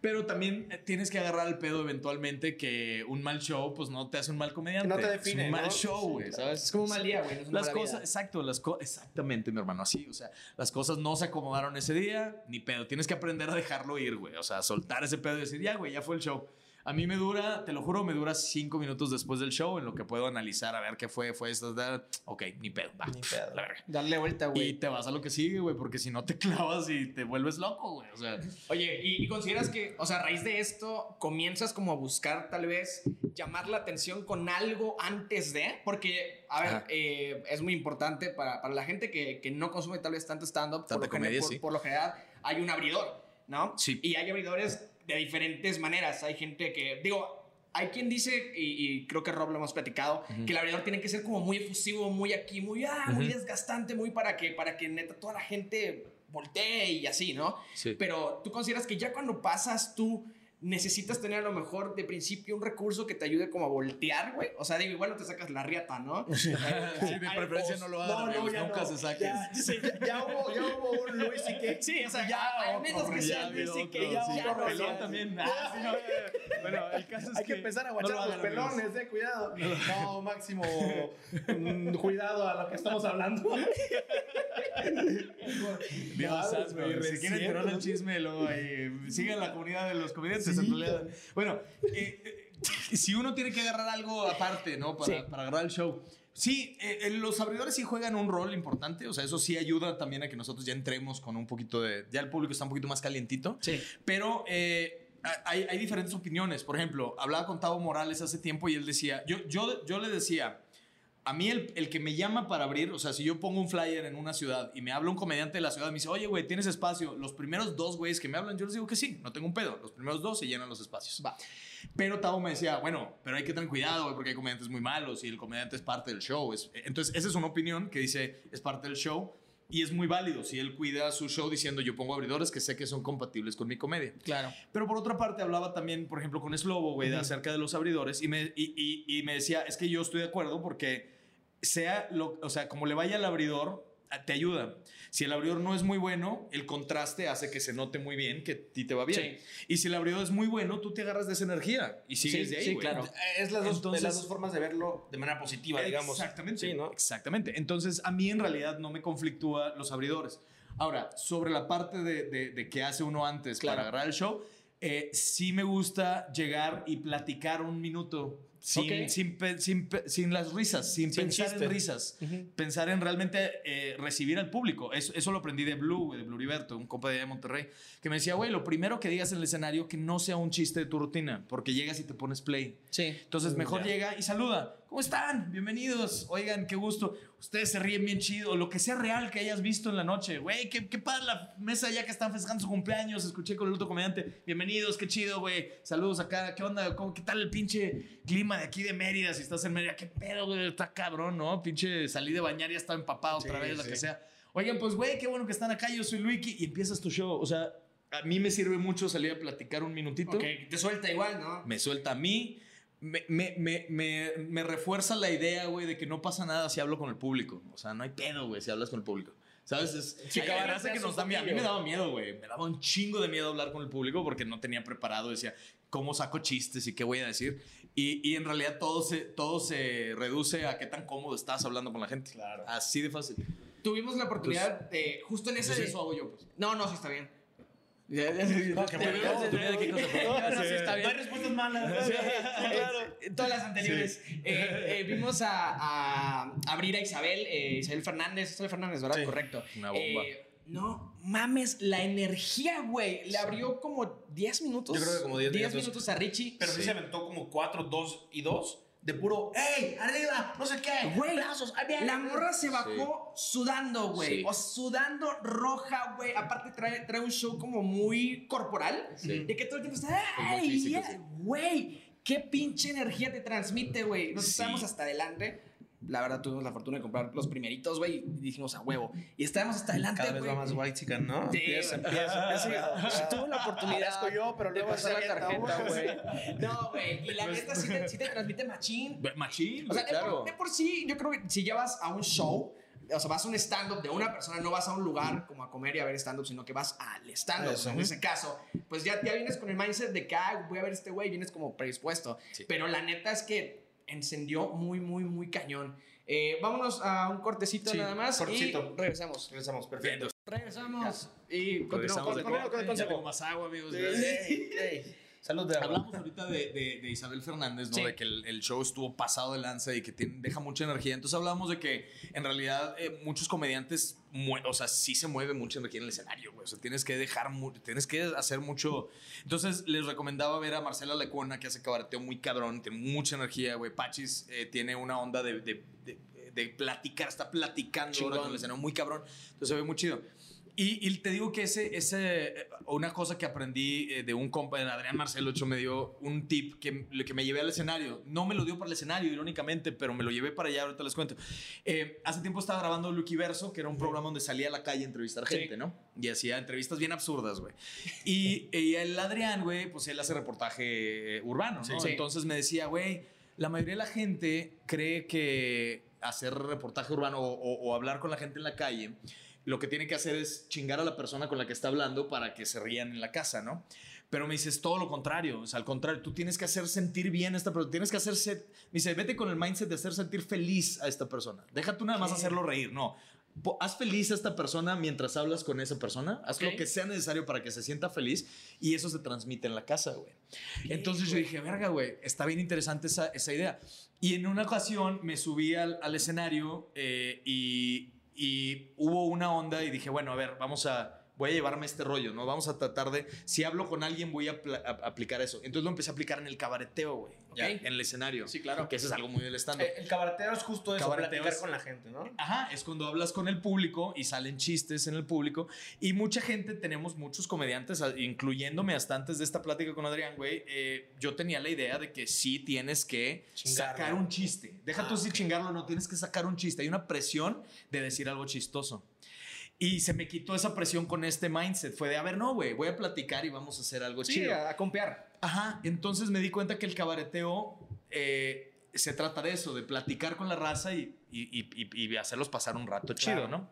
S6: Pero también eh, tienes que agarrar el pedo eventualmente que un mal show, pues no te hace un mal comediante.
S11: Que no te define,
S6: Es un mal
S11: ¿no?
S6: show, güey.
S2: Es como un mal día, güey. no
S6: Las cosas,
S2: vida.
S6: exacto, las co- exactamente, mi hermano, así, o sea, las cosas no se acomodaron ese día, ni pedo, tienes que aprender a dejarlo ir, güey, o sea, soltar ese pedo y decir, ya, güey, ya fue el show. A mí me dura, te lo juro, me dura cinco minutos después del show en lo que puedo analizar, a ver qué fue, fue esto, da- ok, ni pedo, va,
S11: Ni pedo.
S6: la verga.
S2: Darle vuelta,
S6: Y
S2: güey.
S6: te vas a lo que sigue, güey, porque si no te clavas y te vuelves loco, güey, o sea,
S2: Oye, ¿y, y consideras que, o sea, a raíz de esto, comienzas como a buscar tal vez llamar la atención con algo antes de? Porque, a ver, eh, es muy importante para, para la gente que, que no consume tal vez tanto stand-up, por, lo gener-
S6: comedia,
S2: por,
S6: sí.
S2: por lo general hay un abridor, ¿no?
S6: Sí.
S2: Y hay abridores de diferentes maneras. Hay gente que, digo, hay quien dice, y, y creo que Rob lo hemos platicado, que el abridor tiene que ser como muy efusivo, muy aquí, muy, ah, muy desgastante, muy para que, para que neta toda la gente voltee y así, ¿no?
S6: Sí.
S2: Pero tú consideras que ya cuando pasas tú necesitas tener a lo mejor de principio un recurso que te ayude como a voltear, güey. O sea, digo, igual no te sacas la riata, ¿no?
S6: sí, de preferencia no lo amigos, nunca se saquen.
S11: Ya, sí, ya- ya hubo, ya hubo un Luis y que.
S2: Sí, o sea,
S11: ya,
S2: al menos que sea Luis y que ya
S11: sí,
S2: otro
S6: pelón también. Ah, sí, no, bueno, el caso es
S11: Hay que empezar a
S6: no
S11: guachar
S6: lo
S11: los
S6: amigos.
S11: pelones, eh, cuidado. No, máximo mm, cuidado a lo que estamos hablando.
S6: Dios si quieren enterar
S11: ¿no?
S6: el chisme, luego ahí, sigan la comunidad de los comediantes Bueno, eh, eh, si uno tiene que agarrar algo aparte, ¿no? Para, para agarrar el show. Sí, eh, eh, los abridores sí juegan un rol importante, o sea, eso sí ayuda también a que nosotros ya entremos con un poquito de... Ya el público está un poquito más calientito.
S2: Sí.
S6: Pero eh, hay, hay diferentes opiniones. Por ejemplo, hablaba con Tavo Morales hace tiempo y él decía, yo, yo, yo le decía, a mí el, el que me llama para abrir, o sea, si yo pongo un flyer en una ciudad y me habla un comediante de la ciudad, me dice, oye, güey, ¿tienes espacio? Los primeros dos güeyes que me hablan, yo les digo que sí, no tengo un pedo. Los primeros dos se llenan los espacios.
S2: Va.
S6: Pero Tavo me decía, bueno, pero hay que tener cuidado, güey, porque hay comediantes muy malos y el comediante es parte del show. Es- entonces, esa es una opinión que dice, es parte del show. Y es muy válido si él cuida su show diciendo yo pongo abridores que sé que son compatibles con mi comedia.
S2: Claro.
S6: Pero por otra parte hablaba también, por ejemplo, con Slobo, güey, acerca de los abridores y me, y, y- y me decía, es que yo estoy de acuerdo porque sea, lo, o sea, como le vaya al abridor, te ayuda. Si el abridor no es muy bueno, el contraste hace que se note muy bien que a ti te va bien. Y si el abridor es muy bueno, tú te agarras de esa energía y sigues
S2: Sí,
S6: de ahí,
S2: sí, claro.
S11: Es las dos,
S6: Entonces-
S11: de las dos formas de verlo de manera positiva, digamos.
S6: Exactamente.
S11: Sí, ¿no?
S6: Exactamente. Entonces, a mí en realidad no me conflictúa los abridores. Ahora, sobre la parte de, de, de qué hace uno antes
S2: Claro.
S6: para agarrar el show, eh, sí me gusta llegar y platicar un minuto. Sin,
S2: Ok.
S6: sin, sin, sin las risas, sin,
S11: Sin
S6: pensar
S11: chiste.
S6: en risas, pensar en realmente eh, recibir al público. Eso, eso lo aprendí de Blue, de Blue Heriberto, un compa de Monterrey, que me decía, güey, lo primero que digas en el escenario que no sea un chiste de tu rutina, porque llegas y te pones play.
S2: Sí.
S6: Entonces, mejor
S11: ya.
S6: llega y saluda. ¿Cómo están? Bienvenidos. Oigan, qué gusto. Ustedes se ríen bien chido. Lo que sea real que hayas visto en la noche. Güey, qué, qué padre la mesa ya que están festejando su cumpleaños. Escuché con el otro comediante. Bienvenidos, qué chido, güey. Saludos acá. ¿Qué onda? ¿Cómo, ¿Qué tal el pinche clima de aquí de Mérida? Si estás en Mérida, qué pedo, güey. Está cabrón, ¿no? Pinche salí de bañar y ya estaba empapado otra vez, lo que sea. Oigan, pues, güey, qué bueno que están acá. Yo soy Luiki. Y empiezas tu show. O sea, a mí me sirve mucho salir a platicar un minutito
S2: Ok, te suelta igual, ¿no?
S6: me suelta a mí. Me, me, me, me, refuerza la idea, güey, de que no pasa nada si hablo con el público. O sea, no hay pedo, güey, si hablas con el público. ¿Sabes? Es,
S11: Sí,
S6: raza que nos da miedo. A mí me daba miedo, güey. Me daba un chingo de miedo hablar con el público porque no tenía preparado. Decía, ¿cómo saco chistes y qué voy a decir? Y, y en realidad todo se, todo se reduce a qué tan cómodo estás hablando con la gente.
S11: Claro.
S6: Así de fácil.
S2: Tuvimos la oportunidad justo en ese...
S6: Entonces, eso hago yo, pues.
S2: No, no, sí está bien.
S6: Qué cosa fue.
S2: No,
S11: hay respuestas malas.
S2: Sí, claro. Todas las anteriores. Eh, eh, vimos a, a abrir a Isabel, eh, Isabel Fernández. Isabel Fernández, ¿verdad?
S5: Sí.
S2: Correcto.
S6: Una bomba.
S2: No mames, la energía, güey. Le abrió como 10 minutos.
S5: Yo creo que como 10 minutos.
S2: minutos a Richie.
S11: Pero sí. se aventó como 4, 2 y 2 de puro, ¡Ey! ¡Arriba! No sé qué.
S2: Güey,
S11: ¡Aplausos! ¡Ay, bien!
S2: la morra se bajó sudando, güey.
S6: Sí.
S2: O sudando roja, güey. Aparte trae, trae un show como muy corporal. De que todo el tiempo está, ¡ay!
S6: físico,
S2: yeah".
S6: sí.
S2: Güey, qué pinche energía te transmite, güey. Nos
S6: Sí.
S2: estábamos hasta adelante. La verdad, tuvimos la fortuna de comprar los primeritos, güey. Y dijimos a huevo. Y estábamos hasta adelante,
S11: Cada vez
S2: güey.
S11: va más white chicken, ¿no?
S2: Sí,
S11: empieza,
S2: güey.
S11: empieza,
S2: Sí,
S11: empieza.
S2: tuve la oportunidad
S11: Parezco yo, pero luego
S2: pasar la tarjeta, güey. No, güey. Y la neta sí te, sí te transmite machín.
S6: Machín,
S2: O sea, de,
S6: claro.
S2: por, de por sí, yo creo que si ya vas a un show, o sea, vas a un stand-up de una persona, no vas a un lugar como a comer y a ver stand-up, sino que vas al stand-up.
S11: Eso.
S2: En ese caso, pues ya, ya vienes con el mindset de que ah, voy a ver este güey, vienes como predispuesto.
S6: Sí.
S2: Pero la neta es que encendió muy, muy, muy cañón. Eh, vámonos a un cortecito
S11: Sí,
S2: nada más
S11: cortecito.
S2: y regresamos.
S11: Regresamos, perfecto.
S2: Regresamos y continuamos con, con,
S6: corte.
S2: con el
S6: Ya
S2: consejo.
S6: tengo más agua, amigos.
S11: Sí,
S6: gracias.
S11: Salud.
S6: Hablamos ahorita de, de- de Isabel Fernández, ¿no?
S2: Sí.
S6: De que el, el show estuvo pasado de lanza y que tiene- deja mucha energía. Entonces hablamos de que en realidad eh, muchos comediantes, o sea, sí se mueve mucha energía en el escenario, güey. O sea, tienes que dejar, tienes que hacer mucho. Entonces les recomendaba ver a Marcela Lecuona, que hace cabareteo muy cabrón, tiene mucha energía, güey. Pachis eh, tiene una onda de, de- platicar, está platicando ahora con el escenario muy cabrón. Entonces se ve muy chido. Y, y te digo que ese, ese, eh, una cosa que aprendí eh, de un compa, de Adrián Marcelo, me dio un tip que, que me llevé al escenario. No me lo dio para el escenario, irónicamente, pero me lo llevé para allá, ahorita les cuento. Eh, hace tiempo estaba grabando Lucky Verso, que era un programa donde salía a la calle a entrevistar
S2: Sí.
S6: gente, ¿no? Y hacía entrevistas bien absurdas, güey. Y, y el Adrián, güey, pues él hace reportaje eh, urbano, ¿no?
S2: Sí.
S6: Entonces me decía, güey, la mayoría de la gente cree que hacer reportaje urbano o, o- o hablar con la gente en la calle, lo que tiene que hacer es chingar a la persona con la que está hablando para que se rían en la casa, ¿no? Pero me dices todo lo contrario, o sea, al contrario, tú tienes que hacer sentir bien a esta persona, tienes que hacerse, me dice, vete con el mindset de hacer sentir feliz a esta persona. Deja tú nada más hacerlo reír, no. Haz feliz a esta persona mientras hablas con esa persona. Haz lo que sea necesario para que se sienta feliz y eso se transmite en la casa, güey. Entonces yo dije, verga, güey, está bien interesante esa, esa idea. Y en una ocasión me subí al, al escenario eh, y, y hubo una onda y dije, bueno, a ver, vamos a... Voy a llevarme este rollo, ¿no? Vamos a tratar de... Si hablo con alguien, voy a, aplicar eso. Entonces lo empecé a aplicar en el cabareteo, güey.
S2: Ok.
S6: En el escenario.
S2: Sí, claro.
S6: Que eso es algo muy del stand-up.
S11: Eh, El cabareteo es justo eso,
S6: Cabareteo
S11: platicar
S6: es-
S11: con la gente, ¿no?
S6: Ajá, es cuando hablas con el público y salen chistes en el público. Y mucha gente, tenemos muchos comediantes, incluyéndome hasta antes de esta plática con Adrián, güey. eh, yo tenía la idea de que sí tienes que
S11: Chingarlo.
S6: sacar un chiste. Deja
S11: Ah,
S6: tú si chingarlo, no tienes que sacar un chiste. Hay una presión de decir algo chistoso. Y se me quitó esa presión con este mindset. Fue de, a ver, no, güey, voy a platicar y vamos a hacer algo
S2: Sí,
S6: chido.
S2: a, a compear.
S6: Ajá, entonces me di cuenta que el cabareteo eh, se trata de eso, de platicar con la raza y, y- y- hacerlos pasar un rato chido. ¿no?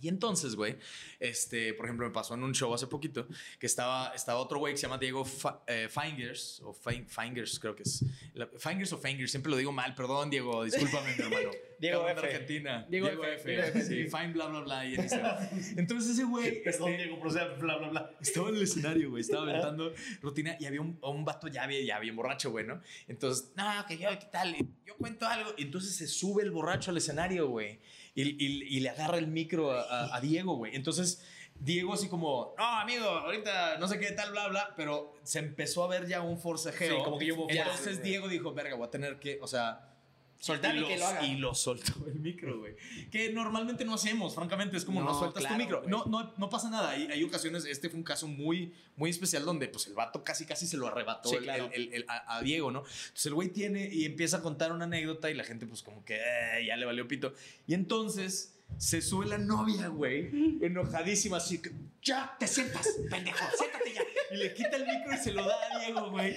S6: Y entonces, güey, este, por ejemplo, me pasó en un show hace poquito que estaba, estaba otro güey que se llama Diego Fa- eh, Fingers, o Fin- Fingers, creo que es. La- Fingers o Fingers, siempre lo digo mal, perdón, Diego, discúlpame, mi hermano.
S11: Diego
S6: Cabrón de
S11: F.
S6: Argentina.
S2: Diego
S6: Diego,
S2: F.
S6: F.
S2: F,
S6: Sí, Fine, bla, bla, bla. y en. Entonces ese güey.
S11: Perdón,
S6: este,
S11: Diego, proceda, bla, bla, bla.
S6: estaba en el escenario, güey. Estaba aventando rutina y había un, un vato ya, bien- ya bien borracho, güey, ¿no? Entonces, no, que yo, ¿qué tal? Yo cuento algo. Y entonces se sube el borracho al escenario, güey. Y, y- y le agarra el micro a, a- a Diego, güey. Entonces, Diego así como, no, amigo, ahorita no sé qué tal, bla, bla. Pero se empezó a ver ya un forcejeo.
S11: Sí, como que yo
S6: Entonces. Diego dijo, verga, voy a tener que, o sea...
S2: Soltar y que lo haga.
S6: Y lo soltó el micro, güey. Que normalmente no hacemos, francamente. Es como no,
S2: No,
S6: sueltas
S2: claro,
S6: tu micro. No, no, no pasa nada. Hay, hay ocasiones, este fue un caso muy, muy especial donde pues el vato casi casi se lo arrebató
S2: Sí,
S6: el-
S2: claro.
S6: el- el- el- a, a Diego, ¿no? Entonces el güey tiene y empieza a contar una anécdota y la gente pues como que "Eh, ya le valió pito. Y entonces se sube la novia, güey, enojadísima, así que ya te sientas, pendejo, siéntate ya. Y le quita el micro y se lo da a Diego, güey.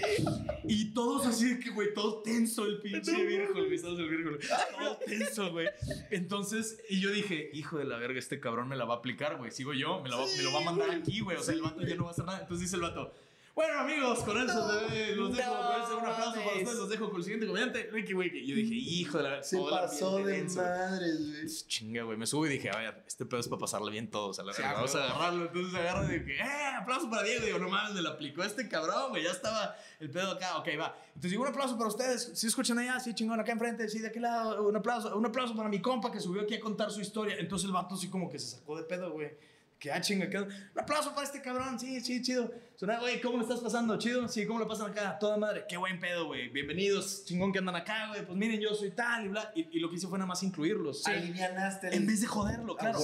S6: Y todos así de que, güey, todo tenso el pinche güey, estamos el viejo, todo tenso, güey. Entonces, y yo dije, hijo de la verga, este cabrón me la va a aplicar, güey. Sigo yo, me, la va- me lo va a mandar aquí, güey. O sea, el vato ya no va a hacer nada. Entonces dice el vato, Bueno, amigos, con eso eh, los dejo.
S5: no
S6: con eso, un aplauso para ustedes. Los dejo con el siguiente comediante, Ricky Wiki. Yo dije, hijo de la
S5: Se
S6: todo el
S5: pasó de
S6: denso.
S5: madres, güey.
S6: Chinga, güey. Me subo y dije, a ver, este pedo es para pasarle bien todos. A la
S2: Sí,
S6: verga. Vamos a agarrarlo. Entonces agarro y dije, ¡eh! Aplauso para Diego. Digo, no mames, me lo aplicó este cabrón, güey. Ya estaba el pedo acá. Ok, va. Entonces digo, un aplauso para ustedes. Si escuchan allá, sí, chingón, acá enfrente, sí, de aquel lado. Un aplauso. Un aplauso para mi compa que subió aquí a contar su historia. Entonces el vato, así como que se sacó de pedo, güey. Que ah, chinga, que- un aplauso para este cabrón, sí, sí, chido. Suena, güey, ¿cómo lo estás pasando? Chido, sí, ¿cómo lo pasan acá? Toda madre, qué buen pedo, güey. Bienvenidos, chingón que andan acá, güey. Pues miren, yo soy tal y bla. Y, y lo que hice fue nada más incluirlos. Sí.
S5: Alivianaste.
S6: En vez de joderlo, claro.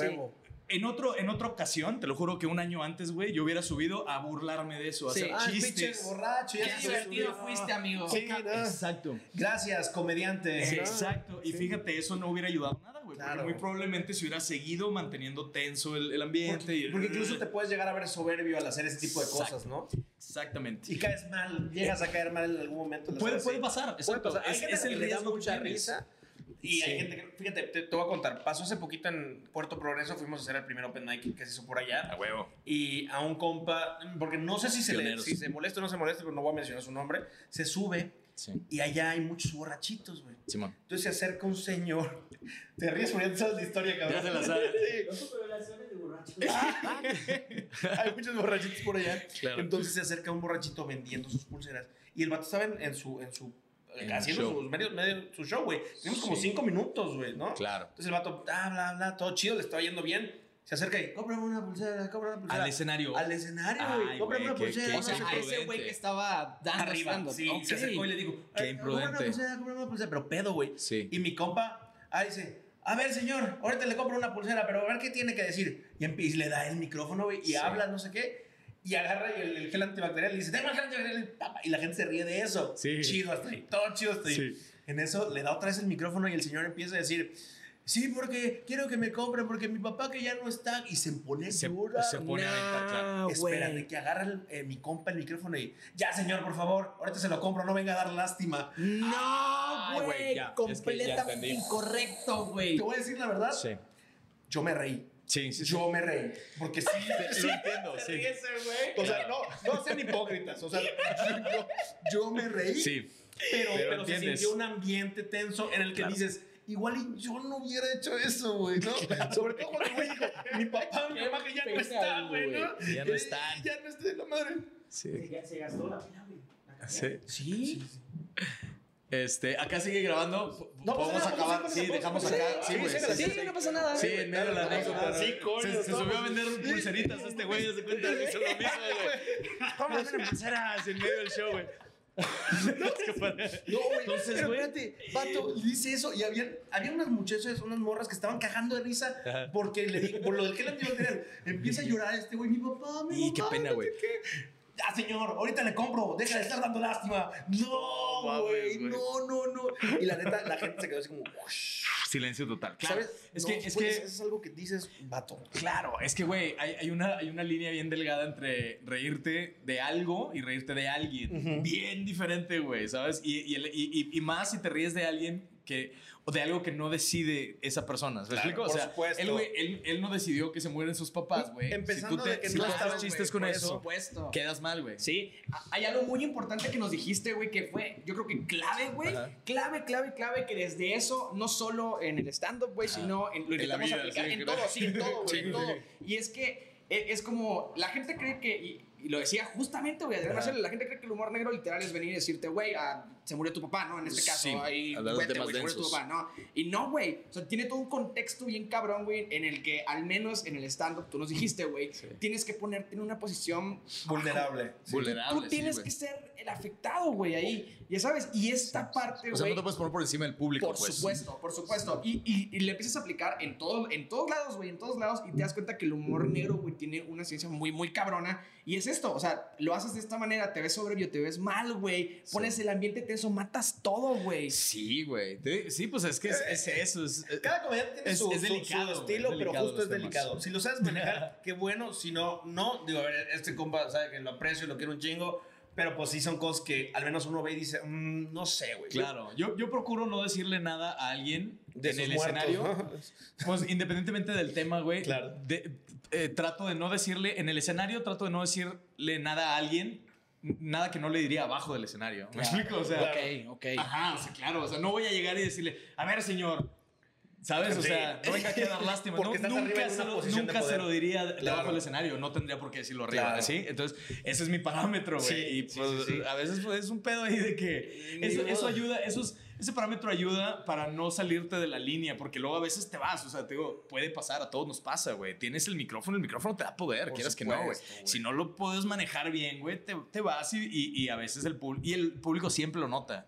S6: En, otro, en otra ocasión, te lo juro que un año antes, güey, yo hubiera subido a burlarme de eso, a
S2: Sí.
S6: hacer
S5: Ah,
S6: chistes.
S5: borracho.
S2: Qué
S5: Ya
S2: divertido
S5: subió.
S2: fuiste, amigo.
S5: Sí, no.
S6: Exacto.
S5: Gracias, comediante.
S6: Exacto. Y fíjate, eso no hubiera ayudado nada,
S5: Claro.
S6: Porque muy probablemente se hubiera seguido manteniendo tenso el, el ambiente. y-
S5: Porque incluso te puedes llegar a ver soberbio al hacer ese tipo de cosas, ¿no?
S6: Exactamente.
S5: Y caes mal, llegas a caer mal en algún momento. en
S6: Puede, puede pasar,
S5: Puede
S6: exacto.
S5: pasar. Hay
S6: Es,
S5: gente
S6: es
S5: que
S6: el
S5: le da
S6: riesgo
S5: mucha
S6: tienes.
S5: risa. Y hay
S6: Sí.
S5: gente que, fíjate, te, te voy a contar. Pasó hace poquito en Puerto Progreso, fuimos a hacer el primer Open Mic que se hizo por allá.
S6: A huevo.
S5: Y a un compa, porque no sé si se, le, si se molesta o no se molesta, pero no voy a mencionar su nombre, se sube
S6: Sí.
S5: y allá hay muchos borrachitos, güey.
S6: Simón.
S5: Entonces se acerca un señor. Te ríes porque ya te sabes la historia, cabrón.
S6: Ya se la sabes.
S5: Sí. Hay muchos borrachitos por allá.
S6: Claro.
S5: Entonces se acerca un borrachito vendiendo sus pulseras. Y el vato estaba en, en su. En su
S6: En
S5: haciendo sus medios, medio- su show, güey. Tenemos como cinco minutos, güey, ¿no?
S6: Claro.
S5: Entonces el vato, bla, bla, bla, todo chido, le estaba yendo bien. Se acerca y, cómprame una pulsera, cómprame una pulsera.
S6: Al escenario.
S5: Al escenario, güey. Cómprame una
S6: qué-
S5: pulsera.
S6: qué
S2: O sea, a ese güey que estaba dando
S5: Arriba,
S2: stand-up.
S5: sí.
S2: Ok.
S5: Se acercó y le digo,
S6: Qué
S5: "Ay, cómprame una
S6: imprudente.
S5: pulsera, cómprame una pulsera. Pero pedo, güey.
S6: Sí.
S5: Y mi compa, ah, dice, a ver, señor, ahorita le compro una pulsera, pero a ver qué tiene que decir. Y, y le da el micrófono, güey, y
S6: Sí.
S5: habla, no sé qué. Y agarra y el, el gel antibacterial y dice, tengo el gel antibacterial. Y la gente se ríe de eso.
S6: Sí.
S5: Chido hasta ahí. Todo chido hasta ahí.
S6: Sí.
S5: En eso le da otra vez el micrófono y el señor empieza a decir, sí, porque quiero que me compre, porque mi papá que ya no está. Y se pone
S6: Se,
S5: dura.
S6: se pone a aventar, claro.
S5: Espérate, que agarra el- eh, mi compa el micrófono y ya, señor, por favor, ahorita se lo compro, no venga a dar lástima.
S2: No,
S6: güey, es que ya
S2: completamente
S6: entendí.
S2: incorrecto, güey.
S5: Te voy a decir la verdad,
S6: Sí.
S5: yo me reí.
S6: Sí, sí, sí.
S5: Yo me reí. Porque sí,
S6: Lo entiendo, sí.
S5: O sea, no, no sean hipócritas. O sea, yo, yo me reí.
S6: Sí.
S5: Pero,
S6: Pero
S5: pero, se sintió un ambiente tenso en el que dices, igual y yo no hubiera hecho eso, güey, ¿no? Sobre todo cuando el güey dijo, mi papá, mi mamá que ya no está, güey, ¿no?
S6: Ya no
S5: Eh,
S6: están.
S5: Ya no está la madre.
S6: Sí.
S12: Se gastó la güey.
S6: Sí.
S5: Sí.
S6: Este, acá sigue grabando.
S5: No pasa
S6: Podemos
S5: nada,
S6: acabar. Sí, dejamos acá.
S5: sí,
S6: Sí, güey.
S5: sí,
S6: Sí,
S5: sí,
S6: sí,
S2: no pasa nada.
S6: Sí, en medio de la anécdota.
S5: Sí, coño,
S6: Se, se subió a vender pulseritas a este güey. Se cuenta que hizo lo mismo, güey. Vamos a pulseras en medio del show, güey.
S5: No, güey.
S6: Entonces,
S5: pero espérate, vato, dice eso y habían, había unas muchachas, unas morras que estaban cagando de risa
S6: Ajá.
S5: porque le di- por lo del que antibacterial. Empieza a llorar este güey, mi papá, mi
S6: Y qué pena, güey.
S5: Ya, señor, ahorita le compro, deja de estar dando lástima. No, güey. no, no, no. Y la neta, la gente se quedó así como, "Ush".
S6: Silencio total. Claro.
S5: ¿sabes?
S6: Es
S5: No,
S6: que, es
S5: pues,
S6: que
S5: eso es algo que dices, vato.
S6: Claro, es que, güey, hay, hay una, hay una línea bien delgada entre reírte de algo y reírte de alguien. Bien diferente, güey, ¿sabes? Y, y- y- y más si te ríes de alguien que, o de algo que no decide esa persona. ¿Me
S5: Claro,
S6: explico? O sea,
S5: supuesto.
S6: él, güey, él, él no decidió que se mueren sus papás, güey.
S5: Empezando
S6: si tú, te,
S5: de que
S6: si
S5: no
S6: haces chistes
S5: güey,
S6: con
S5: por
S6: eso.
S2: Supuesto.
S6: quedas mal, güey.
S2: Sí, a- hay algo muy importante que nos dijiste, güey, que fue, yo creo que clave, güey. Clave, clave, clave, que desde eso, no solo en el stand-up, güey, sino en, lo
S6: En
S2: intentamos
S6: vida,
S2: aplicar
S6: sí,
S2: en
S6: creo.
S2: todo, sí, en todo, güey,
S6: Sí,
S2: en todo.
S6: sí.
S2: Y es que e- es como, la gente cree que, y, y lo decía justamente, güey, Adrián. Marcelo, la gente cree que el humor negro literal es venir y decirte, güey, ah, se murió tu papá, ¿no? En este caso,
S6: Sí,
S2: ahí,
S6: hablar de
S2: vete, güey, se murió tu papá, ¿no? Y no, güey, o sea, tiene todo un contexto bien cabrón, güey, en el que al menos en el stand-up, tú nos dijiste, güey, tienes que ponerte en una posición
S5: Vulnerable.
S6: Vulnerable.
S2: Tú tienes
S6: sí,
S2: que
S6: güey.
S2: ser el afectado, güey, ahí. Ya sabes, y esta parte,
S6: O sea,
S2: güey.
S6: no te puedes poner por encima del público,
S2: por
S6: pues.
S2: supuesto, por supuesto. Y, y, y le empiezas a aplicar en, todo, en todos lados, güey, en todos lados. Y te das cuenta que el humor negro, güey, tiene una ciencia muy, muy cabrona. Y es esto, o sea, lo haces de esta manera, te ves soberbio, te ves mal, güey. Pones el ambiente tenso, matas todo, güey.
S6: Sí, güey. Sí, pues es que es, es eso. Es,
S5: Cada comediante tiene
S6: Es-
S5: su,
S6: es delicado,
S5: su estilo,
S6: es
S5: pero justo es
S6: temas.
S5: delicado. Si lo sabes manejar, qué bueno. Si no, no. Digo, a ver, este compa sabe que lo aprecio y lo quiero un chingo. Pero pues sí son cosas que al menos uno ve y dice, "Mm, no sé, güey.
S6: Claro, yo, yo procuro no decirle nada a alguien
S5: De
S6: en el
S5: muertos,
S6: escenario.
S5: ¿no?
S6: Pues independientemente del tema, güey.
S5: Claro.
S6: de- eh, trato de no decirle, en el escenario trato de no decirle nada a alguien nada que no le diría abajo del escenario. ¿Me explico? O sea,
S2: Ok, ok.
S6: Ajá, o sea, claro. O sea, no voy a llegar y decirle, a ver, señor. ¿Sabes? O
S5: Sí.
S6: sea, no venga aquí a dar lástima.
S5: Porque
S6: No, nunca se, lo, nunca se lo diría
S5: Claro.
S6: debajo del escenario. No tendría por qué decirlo arriba,
S5: Claro.
S6: ¿sí? Entonces, ese es mi parámetro, güey.
S5: Sí,
S6: y pues,
S5: sí, sí.
S6: a veces pues, es un pedo ahí de que eso, eso ayuda, eso es- ese parámetro ayuda para no salirte de la línea, porque luego a veces te vas, o sea, te digo, puede pasar, a todos nos pasa, güey. Tienes el micrófono, el micrófono te da poder,
S5: Por
S6: quieras que no, güey. Si no lo puedes manejar bien, güey, te, te vas y, y- y a veces el y el público siempre lo nota.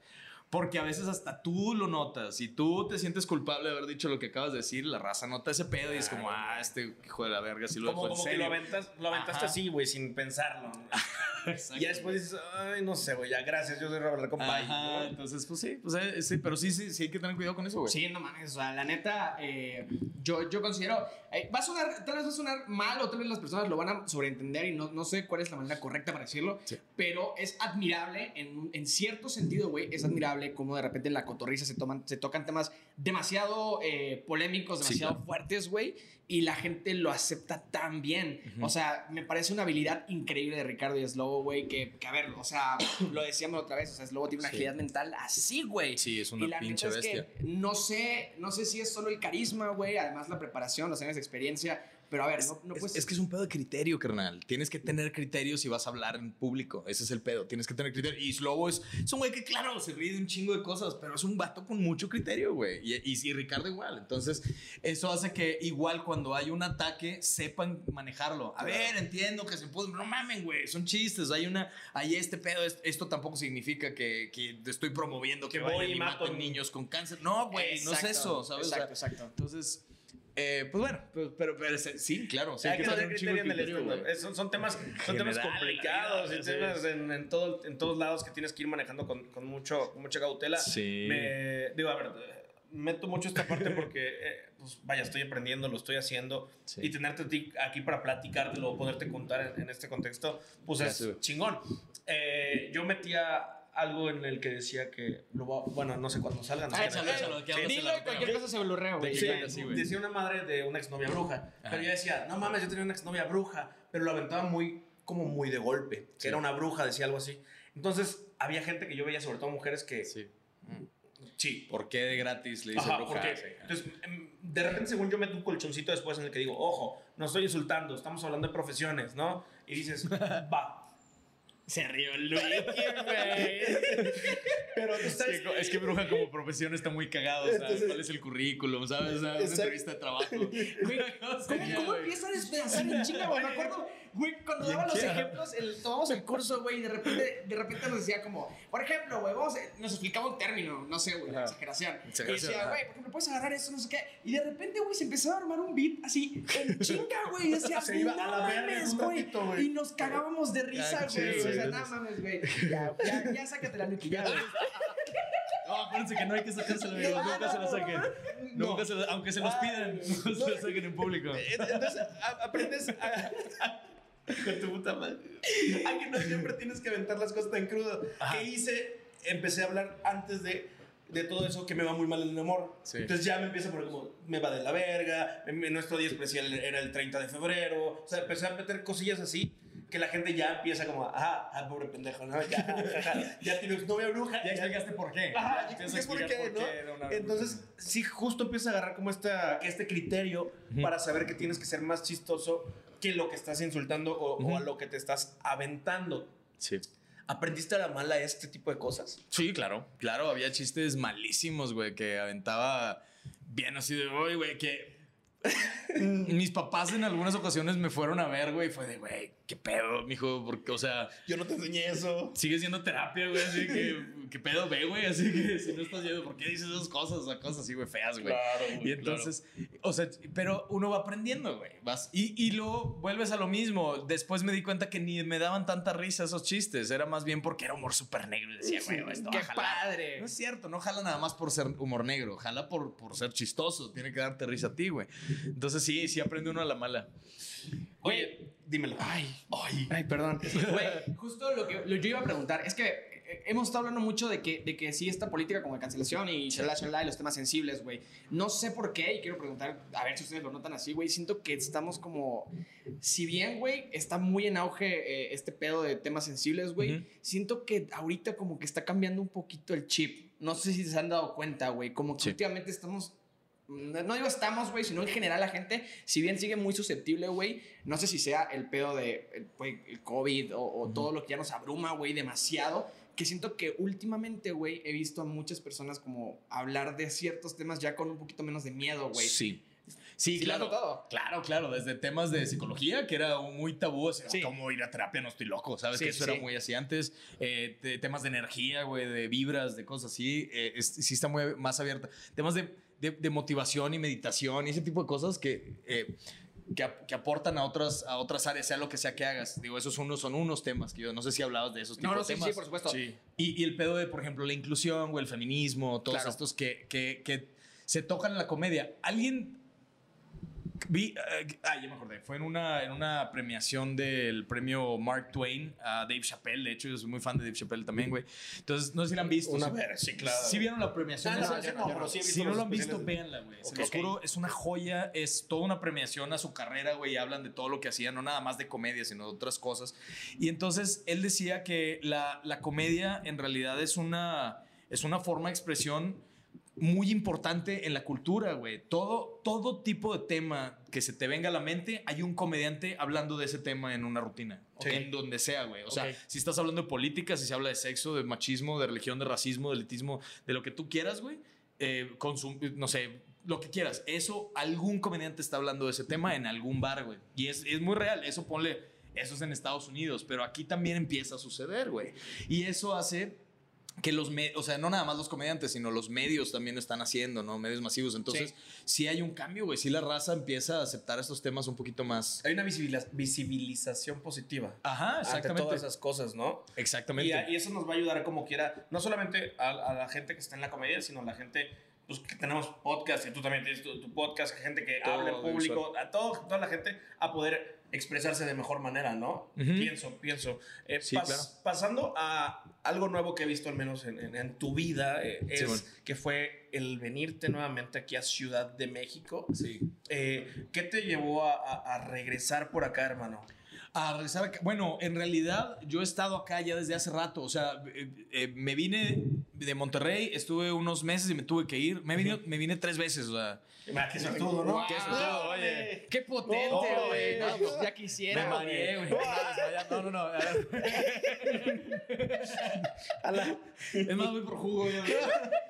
S6: Porque a veces hasta tú lo notas y tú te sientes culpable de haber dicho lo que acabas de decir, la raza nota ese pedo y es como, ah, este hijo de la verga, si lo
S5: Como,
S6: dejó en
S5: como que lo, aventas, lo aventaste
S6: Ajá.
S5: así, güey, sin pensarlo.
S6: Exacto.
S5: y ya después dices, ay, no sé, güey, ya gracias, yo soy Robert Compay.
S6: Ajá, entonces, pues sí, pues, eh, sí, pero sí, sí, sí hay que tener cuidado con eso, güey.
S2: Sí, no mames, o sea, la neta, eh, yo, yo considero, eh, va a sonar, tal vez va a sonar mal o tal vez las personas lo van a sobreentender y no, no sé cuál es la manera correcta para decirlo, pero es admirable, en, en cierto sentido, güey, es admirable cómo de repente en la cotorriza se, toman, se tocan temas demasiado eh, polémicos,
S6: Sí,
S2: demasiado
S6: claro.
S2: fuertes, güey, y la gente lo acepta tan bien. O sea, me parece una habilidad increíble de Ricardo y Slobo, güey, que, que a ver, o sea, lo decíamos otra vez, o sea, Slobo tiene una
S6: Sí.
S2: agilidad mental así, güey.
S6: Sí, es una
S2: Y la
S6: pinche
S2: es que
S6: bestia.
S2: no sé, no sé si es solo el carisma, güey, además la preparación, los años de experiencia, pero a ver, no, no
S6: Es-
S2: puedes...
S6: es, que es un pedo de criterio, carnal. Tienes que tener criterio si vas a hablar en público. Ese es el pedo. Tienes que tener criterio. Y Slobo es, es un güey que, claro, se ríe de un chingo de cosas, pero es un vato con mucho criterio, güey. Y, y, y Ricardo igual. Entonces, eso hace que igual cuando hay un ataque, sepan manejarlo. A ver, entiendo que se puede. No mamen, güey. Son chistes. Hay una. Hay este pedo. es- Esto tampoco significa que, que estoy promoviendo que,
S5: Que voy
S6: vayan
S5: y
S6: y
S5: mato
S6: maten niños con cáncer. No, güey. No es eso, ¿sabes?
S2: Exacto, exacto.
S6: entonces, eh, pues bueno, pues, pero, pero se- sí, claro.
S5: Hay que
S6: tener
S5: criterio en el
S6: criterio,
S5: Son, son temas, son temas
S6: General,
S5: complicados
S6: la
S5: y
S6: vida,
S5: temas en, en, todo, en todos lados que tienes que ir manejando con, con mucho, con mucha cautela.
S6: Sí.
S5: Me, digo, a ver, meto mucho esta parte porque, eh, pues vaya, estoy aprendiendo, lo estoy haciendo.
S6: Sí.
S5: Y tenerte aquí para platicártelo, poderte contar en, en este contexto, pues
S6: Gracias,
S5: es
S6: güey.
S5: chingón. Eh, yo metía algo en el que decía que, lo voy a- bueno, no sé cuándo salgan.
S2: Ah, échalo, échalo,
S5: Sí,
S2: Dilo y cualquier cosa se blurrea, güey.
S5: Sí,
S6: Sí,
S5: decía una madre de una exnovia bruja. Pero yo decía, no mames, yo tenía una exnovia bruja, pero lo aventaba muy, como muy de golpe. Que era una bruja, decía algo así. Entonces, había gente que yo veía, sobre todo mujeres que.
S6: Sí.
S5: Sí.
S6: ¿Por qué de gratis le dice
S5: Ajá,
S6: bruja?
S5: porque,
S6: Sí.
S5: entonces, em, de repente, según yo, meto un colchoncito después en el que digo, ojo, no estoy insultando, estamos hablando de profesiones, ¿no? Y dices, va.
S2: Se rió Luigi, güey.
S5: Pero tú
S6: Es
S5: sabes.
S6: que, es que bruja como profesión está muy cagado, ¿sabes?
S5: Entonces-
S6: ¿Cuál es el currículum? ¿Sabes? O sea, una entrevista de trabajo.
S2: Güey, ¿Cómo, cómo empieza a despedazar en chinga, güey? Me acuerdo, güey, cuando
S6: ¿Y en
S2: daba los ejemplos, el, tomamos el curso, güey, y de repente, de repente nos decía como, por ejemplo, güey, vamos a- nos explicaba un término, no sé, güey, la exageración.
S6: Exageración,
S2: Y decía, güey, por ejemplo, puedes agarrar eso, no sé qué. Y de repente, güey, se empezaba a armar un beat así, en chinga, güey. Y decía,
S5: Se iba
S2: no
S5: a la verga en
S2: mames, güey. Y nos cagábamos de risa,
S6: Ah,
S2: güey. O sea, no mames, güey. Ya, ya, ya sácate la ya, güey.
S6: No, acuérdense que no hay que sacárselo, amigos. Nunca se lo saquen. Nunca se lo- aunque se los pidan, no se lo saquen en público.
S5: Entonces, aprendes a. Con tu puta madre. A que no siempre tienes que aventar las cosas tan crudas. ¿Qué hice? Empecé a hablar antes de, de todo eso que me va muy mal en el amor.
S6: Sí.
S5: Entonces ya me empieza a poner como, me va de la verga. en- nuestro día especial era el 30 de febrero. O sea, empecé a meter cosillas así que la gente ya empieza como, ajá, ah, pobre pendejo, ¿no? Ya, ya tiene novia bruja.
S6: Ya explicaste por qué.
S5: Ajá,
S6: Ya
S5: expliqué por qué,
S6: por
S5: ¿no?
S6: qué era una-
S5: Entonces, sí, justo empieza a agarrar como esta, este criterio para saber que tienes que ser más chistoso que lo que estás insultando o, o a lo que te estás aventando.
S6: Sí.
S5: ¿Aprendiste a la mala este tipo de cosas?
S6: Sí, claro. Claro, había chistes malísimos, güey, que aventaba bien así de, oye, güey, que... Mis papás en algunas ocasiones me fueron a ver, güey, y fue de, güey, qué pedo, mijo, porque, o sea,
S5: Yo no te enseñé eso.
S6: sigue siendo terapia, güey, así que, qué pedo, ve, güey, así que si no estás yendo, ¿por qué dices esas cosas? O sea, cosas así, güey, feas, güey.
S5: Claro, güey,
S6: Y entonces, o sea, pero uno va aprendiendo, güey, vas, y, y luego vuelves a lo mismo. Después me di cuenta que ni me daban tanta risa esos chistes, era más bien porque era humor súper negro y decía, güey, esto va
S2: Qué
S6: a jalar.
S2: padre.
S6: No es cierto, no jala nada más por ser humor negro, jala por, por ser chistoso, tiene que darte risa a ti, güey. Entonces sí, sí aprende uno a la mala.
S5: Oye, dímelo.
S2: Ay, ay, ay, perdón. Güey, justo lo que lo- yo iba a preguntar es que eh, hemos estado hablando mucho de que, de que sí, esta política como de cancelación y shalala, shalala, y los temas sensibles, güey. No sé por qué, y quiero preguntar, a ver si ustedes lo notan así, güey. Siento que estamos como. Si bien, güey, está muy en auge eh, este pedo de temas sensibles, güey, siento que ahorita como que está cambiando un poquito el chip. No sé si se han dado cuenta, güey. Como que últimamente estamos no digo estamos, güey, sino en general la gente, si bien sigue muy susceptible, güey, no sé si sea el pedo de güey, el COVID o, o todo lo que ya nos abruma, güey, demasiado, que siento que últimamente, güey, he visto a muchas personas como hablar de ciertos temas ya con un poquito menos de miedo, güey.
S6: Sí. Sí, claro. Claro, claro. Desde temas de psicología, que era muy tabú. así, ¿Cómo ir a terapia? No estoy loco. ¿Sabes?
S2: Sí,
S6: que eso era muy así antes. Eh, de temas de energía, güey, de vibras, de cosas así. eh, es- sí está muy más abierta. Temas de, de- de motivación y meditación y ese tipo de cosas que. eh, que, que aportan a otras, a otras áreas, sea lo que sea que hagas. Digo, esos unos, son unos temas que yo no sé si hablabas de esos tipos
S2: no,
S6: de
S2: sí,
S6: temas.
S2: sí, por supuesto.
S6: Y, y el pedo de, por ejemplo, la inclusión o el feminismo, todos
S2: Claro.
S6: estos que, que, que se tocan en la comedia. ¿Alguien Vi, eh, ah, ya me acordé. Fue en una, en una premiación del premio Mark Twain a Dave Chappelle. De hecho, yo soy muy fan de Dave Chappelle también, güey. Entonces, no sé si la han visto.
S5: Una
S6: Sí-
S5: vez, sí, claro.
S6: ¿Sí vieron la premiación?
S5: Ah, no, yo no, pero sí he visto
S6: si no lo han visto, véanla, güey. Se
S5: Ok.
S6: los juro, es una joya. Es toda una premiación a su carrera, güey. y Hablan de todo lo que hacía, no nada más de comedia, sino de otras cosas. Y entonces, él decía que la, la comedia en realidad es una, es una forma de expresión muy importante en la cultura, güey. Todo, todo tipo de tema que se te venga a la mente, hay un comediante hablando de ese tema en una rutina.
S5: Sí.
S6: En donde sea, güey. O sea, si estás hablando de política, si se habla de sexo, de machismo, de religión, de racismo, de elitismo, de lo que tú quieras, güey. eh, no sé, lo que quieras. Eso, algún comediante está hablando de ese tema en algún bar, güey. Y es, es muy real. Eso ponle, eso es en Estados Unidos, pero aquí también empieza a suceder, güey. Y eso hace que los medios, o sea, no nada más los comediantes, sino los medios también están haciendo, ¿no? Medios masivos. Entonces, sí, hay un cambio, güey. Sí la raza empieza a aceptar estos temas un poquito más.
S5: Hay una visibiliza- visibilización positiva.
S6: Ajá,
S5: Ante
S6: exactamente.
S5: todas esas cosas, ¿no?
S6: Exactamente.
S5: Y, eso nos va a ayudar como quiera, no solamente a, a la gente que está en la comedia, sino a la gente pues, que tenemos podcast, y tú también tienes tu, tu podcast, gente que
S6: Todo
S5: habla en público,
S6: audiovisual.
S5: a todo, toda la gente a poder expresarse de mejor manera, ¿no? Pienso, pienso. Eh,
S6: Sí,
S5: pas-
S6: claro.
S5: Pasando a algo nuevo que he visto al menos en, en- en tu vida, eh, es
S6: Sí, bueno.
S5: que fue el venirte nuevamente aquí a Ciudad de México.
S6: Sí.
S5: Eh, ¿Qué te llevó a, a- a regresar por acá, hermano?
S6: A regresar acá. Bueno, en realidad yo he estado acá ya desde hace rato. O sea, eh, eh, me vine de Monterrey, estuve unos meses y me tuve que ir. Me vine, me vine tres veces. O sea,
S5: Qué suertudo, ¿no?
S6: Qué suertudo, oye.
S2: Qué potente, güey. No, pues ya quisiera.
S6: me mareé, güey. No, no, no. a ver. Es más, voy por jugo.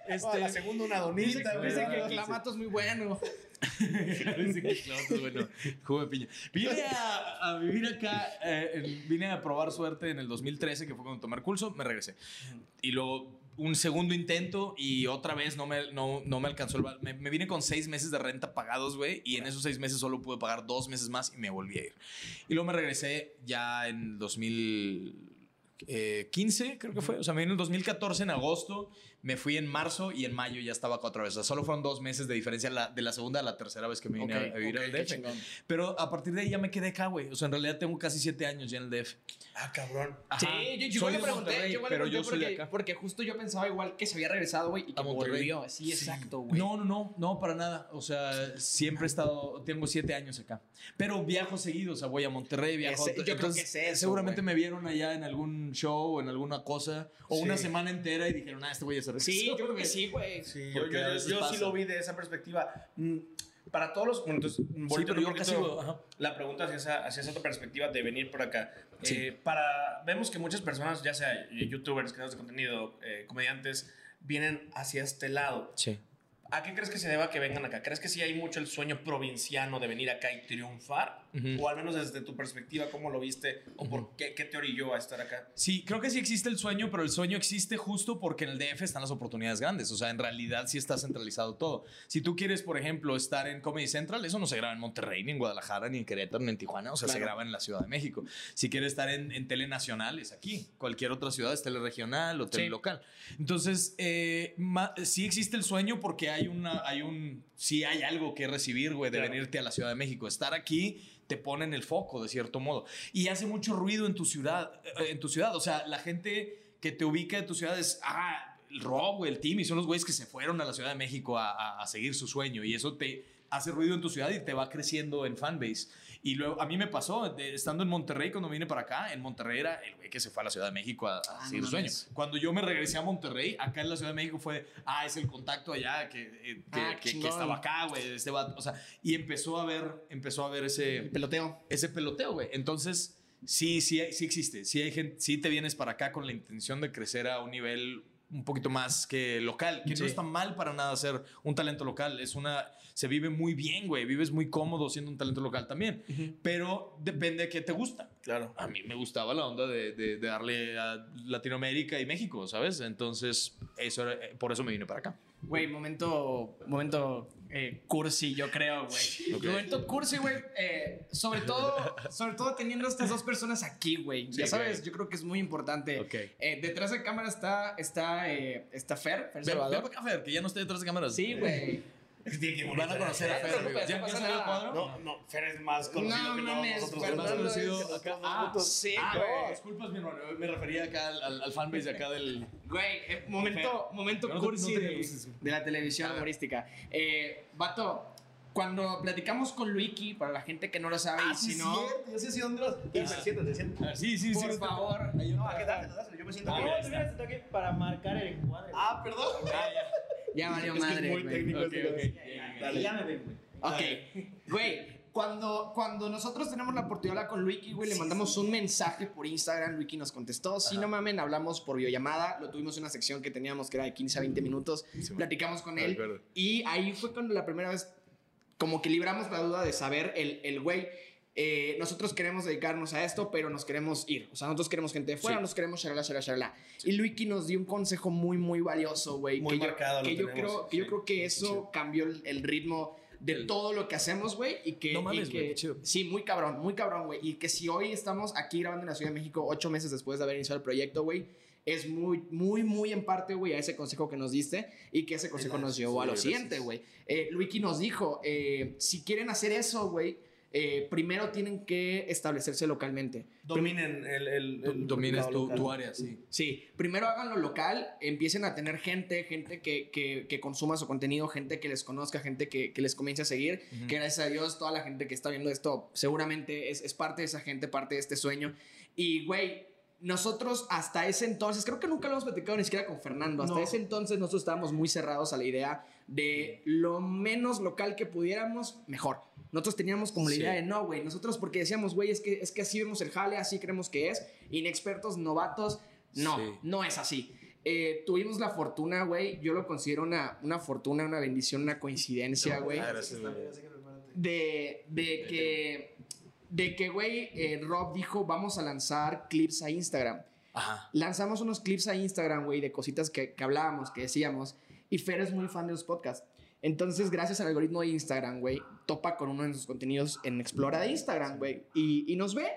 S5: Este, la segunda una donita, güey.
S2: dice que el clamato es muy bueno.
S6: Pues, bueno, jugo piña. Vine a, vivir acá, eh, vine a probar suerte en el 2013, que fue cuando tomé el curso, me regresé. Y luego un segundo intento y otra vez no me, no, no me alcanzó el... Me, me vine con seis meses de renta pagados, güey, y en esos seis meses solo pude pagar dos meses más y me volví a ir. Y luego me regresé ya en 2015, creo que fue. O sea, me vine en 2014, en agosto, me fui en marzo y en mayo ya estaba acá otra vez. O sea, solo fueron dos meses de diferencia la- de la segunda a la tercera vez que me vine a, a vivir
S2: ok,
S6: al DF. Pero a partir de ahí ya me quedé acá, güey. O sea, en realidad tengo casi siete años ya en el DF.
S5: Ah, cabrón.
S6: Ajá.
S2: Sí, yo, yo
S6: Soy
S2: igual le pregunté,
S6: Monterrey,
S2: yo igual le
S6: pero
S2: pregunté
S6: yo soy
S2: porque,
S6: acá.
S2: porque justo yo pensaba igual que se había regresado, güey, y que
S6: A Monterrey.
S2: volvió. Sí, exacto, güey.
S6: No, no, no, no, para nada. O sea, siempre he estado, tengo siete años acá. Pero viajo seguido, o sea, voy a Monterrey, viajo.
S2: Ese- yo creo
S6: entonces,
S2: que es eso,
S6: Seguramente me vieron allá en algún show o en alguna cosa, o
S5: Sí.
S6: una semana entera y dijeron, ah, este güey ya se regresó.
S2: Sí, yo creo que sí, güey.
S5: Sí, yo, yo- yo sí lo vi de esa perspectiva. Mm, Para todos los. bueno, Entonces, volteo
S6: pero yo casi lo-
S5: la pregunta hacia esa, hacia esa otra perspectiva de venir por acá.
S6: Sí.
S5: Eh, para, vemos que muchas personas, ya sea youtubers, creadores de contenido, eh, comediantes, vienen hacia este lado.
S6: Sí.
S5: ¿A qué crees que se deba que vengan acá? ¿Crees que sí hay mucho el sueño provinciano de venir acá y triunfar? O al menos desde tu perspectiva, ¿cómo lo viste? ¿O por qué, qué te orilló a estar acá?
S6: Sí, creo que sí existe el sueño, pero el sueño existe justo porque en el DF están las oportunidades grandes. O sea, en realidad sí está centralizado todo. Si tú quieres, por ejemplo, estar en Comedy Central, eso no se graba en Monterrey, ni en Guadalajara, ni en Querétaro, ni en Tijuana. O sea, se graba en la Ciudad de México. Si quieres estar en, en tele nacional, es aquí. Cualquier otra ciudad es tele regional o tele
S2: Sí.
S6: local. Entonces, eh, sí existe el sueño porque hay, una, hay un. Sí hay algo que recibir, güey, de
S5: Claro.
S6: venirte a la Ciudad de México. Estar aquí te pone en el foco, de cierto modo. Y hace mucho ruido en tu ciudad. eh, En tu ciudad. O sea, la gente que te ubica de tu ciudad es, ah, el Rob, güey, el Timmy, son los güeyes que se fueron a la Ciudad de México a, a- a seguir su sueño y eso te hace ruido en tu ciudad y te va creciendo en fanbase. Y luego, a mí me pasó, de- estando en Monterrey, cuando vine para acá, en Monterrey era el güey que se fue a la Ciudad de México a, a seguir
S2: no
S6: su sueño. Cuando yo me regresé a Monterrey, acá en la Ciudad de México fue, ah, es el contacto allá que, eh, que,
S2: Ah,
S6: que- que estaba acá, güey, este vato. O sea, y empezó a ver, empezó a ver ese
S2: peloteo.
S6: ese peloteo, güey. Entonces, sí, sí, sí existe. Sí, hay gente, sí te vienes para acá con la intención de crecer a un nivel un poquito más que local, que
S2: Sí.
S6: no está mal para nada ser un talento local. Es una, se vive muy bien, güey. Vives muy cómodo siendo un talento local también. Pero depende de qué te gusta.
S5: Claro.
S6: A mí me gustaba la onda de, de- de darle a Latinoamérica y México, ¿sabes? Entonces, eso era- eh, por eso me vine para acá.
S2: Güey, momento, momento eh, cursi, yo creo, güey.
S6: Ok.
S2: Momento cursi, güey. eh, sobre todo, sobre todo teniendo estas dos personas aquí, güey.
S6: Sí,
S2: ya sabes, yo creo que es muy importante. Eh, detrás de cámara está, está, eh, está Fer, Fer Salvador.
S6: para acá, Fer, que ya no esté detrás de cámaras.
S2: Sí, güey.
S6: Van a conocer a Fer,
S2: No te
S6: ¿Ya
S2: no
S6: ya salió el cuadro?
S5: No, no, Fer es más conocido
S2: No
S5: que no,
S2: mames,
S5: nosotros dos.
S6: más conocido
S2: es-
S6: acá.
S2: Ah, sí,
S6: Ah,
S2: güey.
S6: no, disculpas, mi hermano. Me refería acá al, al, al fanbase de acá del.
S2: Güey, eh, momento, momento
S6: No, no,
S2: cursi
S6: no te
S2: de, de la televisión
S6: A
S2: humorística. Eh, vato, cuando platicamos con Luiki, para la gente que no lo sabe, y si no,
S5: Yo sí sé dónde vas. Siéntate, siéntate.
S6: A ver, sí, sí, sí.
S2: por favor.
S5: No, aquí dáselo, dáselo. Yo me siento
S6: Ah, mira, ahí está.
S10: para marcar el cuadro.
S5: Ah, perdón.
S2: Ya valió
S5: Es que es
S2: madre,
S5: muy
S2: güey.
S5: técnico
S6: Ok,
S5: este
S6: ok.
S5: güey. Dale.
S10: Ya me ven, güey.
S2: Ok, güey, cuando, cuando nosotros tenemos la oportunidad con Luiki, güey, le mandamos un mensaje por Instagram, Luiki nos contestó, si no mamen, hablamos por videollamada, lo tuvimos en una sección que teníamos que era de 15 a 20 minutos, platicamos con
S6: Me
S2: él, y ahí fue cuando la primera vez como que libramos la duda de saber el, el güey, eh, nosotros queremos dedicarnos a esto, pero nos queremos ir. O sea, nosotros queremos gente de fuera,
S6: Sí.
S2: nos queremos shalala, shalala, shalala. Y Luiki nos dio un consejo muy, muy valioso, güey.
S5: Muy
S2: que yo-
S5: marcado lo
S2: que yo,
S5: tenemos,
S2: creo, que yo
S5: sí.
S2: creo que eso cambió el, el ritmo de
S6: El-
S2: todo lo que hacemos, güey. Y que.
S6: No mames, güey.
S2: Sí, muy cabrón, muy cabrón, güey. Y que si hoy estamos aquí grabando en la Ciudad de México, ocho meses después de haber iniciado el proyecto, güey. Es muy, muy, muy en parte, güey, a ese consejo que nos diste y que ese consejo nos llevó a lo
S6: gracias.
S2: siguiente, güey. Eh, Luiki nos dijo, eh, si quieren hacer eso, güey, eh, primero tienen que establecerse localmente.
S5: Dominen el. el, el
S6: Domines tu, área, sí.
S2: Sí, primero háganlo local, empiecen a tener gente, gente que, que, que consuma su contenido, gente que les conozca, gente que, que les comience a seguir, que gracias a Dios toda la gente que está viendo esto seguramente es, es parte de esa gente, parte de este sueño. Y, güey, nosotros hasta ese entonces, creo que nunca lo hemos platicado ni siquiera con Fernando, hasta
S5: No.
S2: ese entonces nosotros estábamos muy cerrados a la idea de lo menos local que pudiéramos, mejor. Nosotros teníamos como la
S6: Sí.
S2: idea de no, güey, nosotros porque decíamos, güey, es que, es que así vemos el jale, así creemos que es, inexpertos, novatos, no,
S6: Sí.
S2: no es así. Eh, tuvimos la fortuna, güey, yo lo considero una, una fortuna, una bendición, una coincidencia, güey,
S6: gracias, güey.
S2: de, de que, de que, güey, eh, Rob dijo, vamos a lanzar clips a Instagram.
S6: Ajá.
S2: Lanzamos unos clips a Instagram, güey, de cositas que, que hablábamos, que decíamos, y Fer es muy fan de los podcasts. Entonces, gracias al algoritmo de Instagram, güey, topa con uno de nuestros contenidos en Explora de Instagram, güey, y, y nos ve.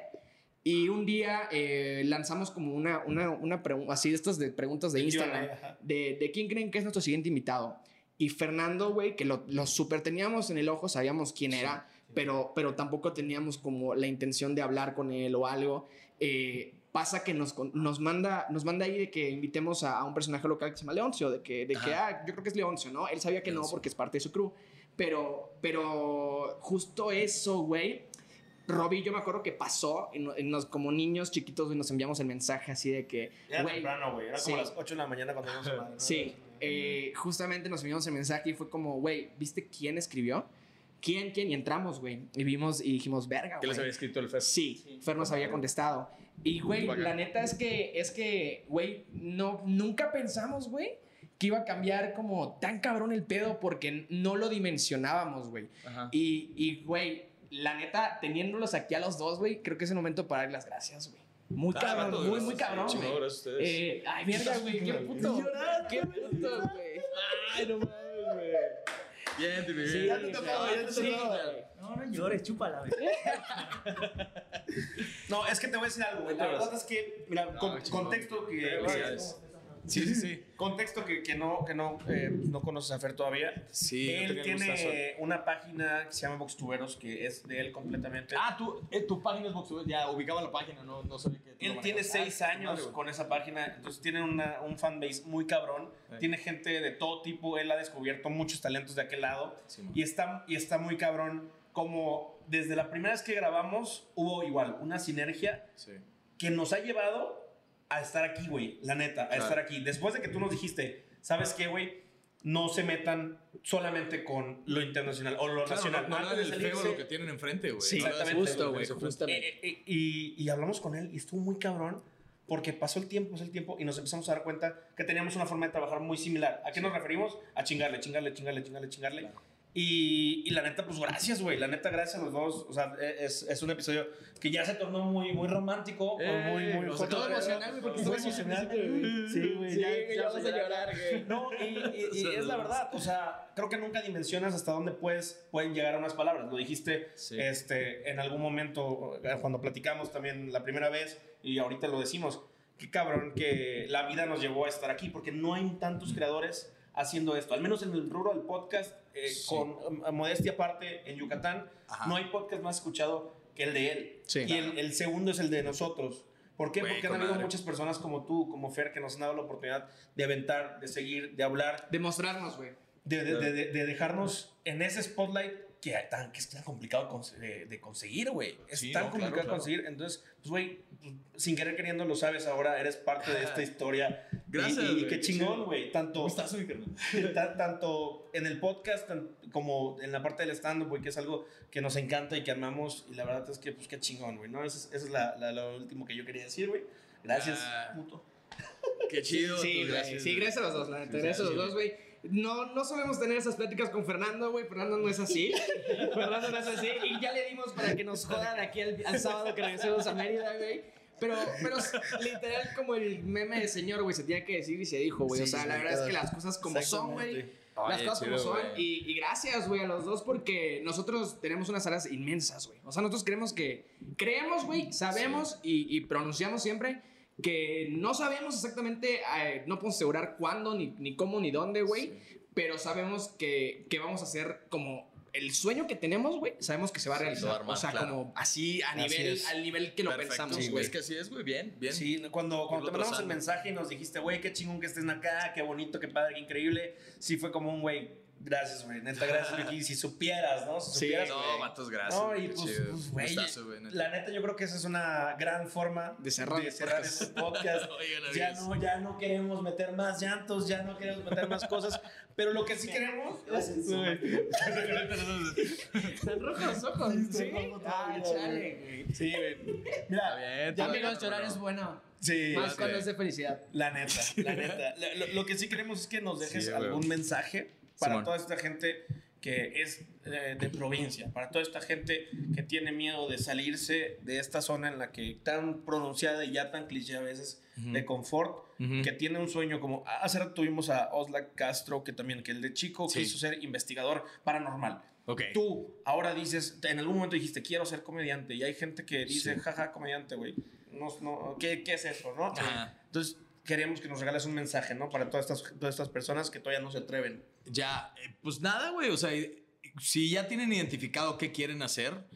S2: Y un día eh, lanzamos como una, una, una pregunta, así estas de preguntas de Instagram, de, de quién creen que es nuestro siguiente invitado. Y Fernando, güey, que lo, lo super teníamos en el ojo, sabíamos quién era, pero, pero tampoco teníamos como la intención de hablar con él o algo. Eh, pasa que nos, con- nos, manda, nos manda ahí de que invitemos a, a un personaje local que se llama Leoncio, de que, de que ah, yo creo que es Leoncio, ¿no? Él sabía que no porque es parte de su crew, pero, pero justo eso, güey. Robbie, yo me acuerdo que pasó, nos, como niños chiquitos, y nos enviamos el mensaje así de que,
S5: Era
S2: güey,
S5: temprano, güey. Era como
S2: sí.
S5: las 8 de la mañana cuando íbamos a madre. ¿no?
S2: Sí, eh, justamente nos enviamos el mensaje y fue como, güey, ¿viste quién escribió? ¿Quién, quién? Y entramos, güey. Y vimos y dijimos, verga,
S6: ¿Qué les
S2: güey.
S6: había escrito el Fer?
S2: Sí, Fer nos había contestado. Y, güey, la neta es que, es que, güey, no, nunca pensamos, güey, que iba a cambiar como tan cabrón el pedo porque no lo dimensionábamos, güey. Y, y, güey, la neta, teniéndolos aquí a los dos, güey, creo que es el momento para darles las gracias, güey. Muy
S6: Ah,
S2: cabrón, muy, muy cabrón, güey. Eh, ay, mierda, güey, qué puto. Qué puto, güey.
S6: Ay, no mames, güey. Bien, te
S2: Sí,
S5: ya te tocó, ya te
S2: güey.
S10: No, no llores, chúpala, güey.
S5: No, es que te voy a decir algo, güey. La verdad es que, mira, contexto que.
S6: Sí, sí, sí.
S5: Contexto que, que no, que no, eh, no conoces a Fer todavía.
S6: Sí,
S5: Él tiene una página que se llama Boxtuberos, que es de él completamente.
S6: Ah, tú, eh, tu página es Boxer, ya ubicaba la página, no, no sabía que.
S5: Él tiene seis
S6: Ah,
S5: años con esa página, entonces tiene una, un fanbase muy cabrón.
S6: Sí.
S5: Tiene gente de todo tipo. Él ha descubierto muchos talentos de aquel lado.
S6: Sí,
S5: y, está, y está muy cabrón. Como desde la primera vez que grabamos, hubo igual una sinergia
S6: Sí.
S5: que nos ha llevado a estar aquí, güey. La neta, a
S6: Claro.
S5: estar aquí. Después de que tú nos dijiste, ¿sabes qué, güey? No se metan solamente con lo internacional o lo
S6: Claro,
S5: nacional.
S6: no, no den el feo lo que tienen enfrente, güey.
S5: Sí,
S6: No
S5: exactamente.
S6: justo, güey.
S9: Justamente.
S5: Eh, eh, y, y hablamos con él y estuvo muy cabrón porque pasó el tiempo, pasó el tiempo y nos empezamos a dar cuenta que teníamos una forma de trabajar muy similar. ¿A qué nos referimos? A chingarle, chingarle, chingarle, chingarle, chingarle. Y, y la neta, pues gracias, güey. La neta, gracias a los dos. O sea, es, es un episodio que ya se tornó muy, muy romántico.
S6: Eh,
S5: muy, muy
S6: o sea,
S2: todo emocional, güey, porque estamos
S5: emocional.
S2: güey.
S5: Sí, güey.
S2: Sí,
S5: ya- ya
S2: ya vas a llorar, güey.
S5: No, y, y- y es la verdad. O sea, creo que nunca dimensionas hasta dónde puedes, pueden llegar a unas palabras. Lo dijiste
S6: Sí.
S5: este, en algún momento, eh, cuando platicamos también la primera vez, y ahorita lo decimos. Qué cabrón que la vida nos llevó a estar aquí, porque no hay tantos creadores haciendo esto. Al menos en el rubro del podcast, eh,
S6: Sí.
S5: con um, modestia aparte, en Yucatán,
S6: Ajá.
S5: no hay podcast más escuchado que el de él.
S2: Sí.
S5: y el, el segundo es el de nosotros. ¿Por qué?
S6: Güey,
S5: Porque han habido
S6: madre.
S5: muchas personas como tú, como Fer, que nos han dado la oportunidad de aventar, de seguir, de hablar,
S2: Demostrarnos, güey.
S5: de, de- de- de- de dejarnos en ese spotlight que, tan, que es tan complicado cons- de, de conseguir, güey. Es
S6: Sí,
S5: tan
S6: no,
S5: complicado
S6: claro, claro.
S5: conseguir. Entonces, pues, güey, pues, sin querer queriendo lo sabes ahora, eres parte de esta historia.
S6: Gracias,
S5: Y, y
S6: güey,
S5: qué chingón, güey. Tanto, tanto en el podcast tan- como en la parte del stand-up, güey, que es algo que nos encanta y que amamos. Y la verdad es que, pues, qué chingón, güey, ¿no? Eso es, eso es la, la- lo último que yo quería decir, güey. Gracias,
S6: Ah.
S5: puto.
S6: Qué chido.
S2: Sí, güey.
S6: gracias,
S2: Sí, gracias a los dos, la neta. Gracias a los dos, güey. No, no solemos tener esas pláticas con Fernando, güey. Fernando no es así. Fernando no es así. Y ya le dimos para que nos jodan aquí al, al sábado que regresemos a Mérida, güey. Pero, pero literal, como el meme de señor, güey, se tenía que decir y se dijo, güey. o
S5: Sí,
S2: sea, la
S5: sí,
S2: verdad es que las cosas como son, güey. Las cosas como son. Y, y gracias, güey, a los dos porque nosotros tenemos unas áreas inmensas, güey. O sea, nosotros creemos que. Creemos, güey, sabemos y, y pronunciamos siempre que no sabemos exactamente, eh, no podemos asegurar cuándo, ni, ni cómo, ni dónde, güey. Pero sabemos que, que vamos a hacer como. El sueño que tenemos, güey, sabemos que se va a
S6: Se va a
S2: realizar.
S6: armar,
S2: o sea,
S6: claro.
S2: como así, a
S5: Así
S2: nivel,
S5: es.
S2: al nivel que lo
S6: Perfecto,
S2: pensamos,
S6: sí,
S2: güey.
S6: Es que así es, güey. Bien, bien.
S5: Sí, cuando, cuando te mandamos el mensaje y nos dijiste, güey, qué chingón que estén acá, qué bonito, qué padre, qué increíble. Sí, fue como un güey, gracias, güey, neta, gracias, Vicky. Si supieras, ¿no? Si
S2: Sí,
S5: supieras,
S6: No,
S5: güey.
S6: vatos, gracias.
S5: No,
S6: güey,
S5: y pues, pues, güey,
S6: güey,
S5: la neta yo creo que esa es una gran forma
S2: De cerrar el podcast.
S5: este podcast.
S6: Oigan,
S5: ya no, ya no queremos meter más llantos, ya no queremos meter más cosas, pero lo que sí queremos es...
S2: Están rojos los ojos. Sí, Ah, chale, güey.
S5: Sí, güey. Mira,
S6: bien.
S2: Ya amigos, llorar es bueno.
S5: sí,
S2: Más
S6: sí.
S2: cuando es de felicidad.
S5: La neta, la neta. Lo, lo- que sí queremos es que nos dejes
S6: Sí,
S5: algún
S6: güey.
S5: mensaje para
S6: Simón.
S5: toda esta gente que es eh, de provincia, para toda esta gente que tiene miedo de salirse de esta zona en la que tan pronunciada y ya tan cliché a veces de confort,
S6: Ujú.
S5: que tiene un sueño como hace rato tuvimos a Oslak Castro que también que el de chico
S6: Sí.
S5: quiso ser investigador paranormal.
S6: Ok.
S5: Tú ahora dices, en algún momento dijiste, quiero ser comediante. Y hay gente que dice,
S6: Sí.
S5: jaja, comediante, güey. No, no, ¿qué, ¿Qué es eso, no?
S6: Ajá.
S5: Entonces, queremos que nos regales un mensaje, ¿no? Para todas estas, todas estas personas que todavía no se atreven.
S6: Ya, eh, pues nada, güey. O sea, si ya tienen identificado qué quieren hacer,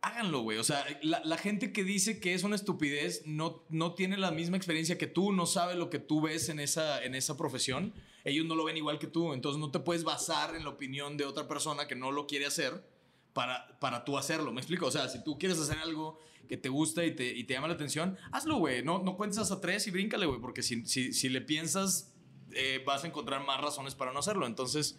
S6: háganlo, güey. O sea, la, la gente que dice que es una estupidez no, no tiene la misma experiencia que tú, no sabe lo que tú ves en esa, en esa profesión. Ellos no lo ven igual que tú. Entonces no te puedes basar en la opinión de otra persona que no lo quiere hacer para, para tú hacerlo. ¿Me explico? O sea, si tú quieres hacer algo que te gusta y te, y te llama la atención, hazlo, güey. No, no cuentes hasta tres y bríncale, güey. Porque si, si, si le piensas, eh, vas a encontrar más razones para no hacerlo. Entonces,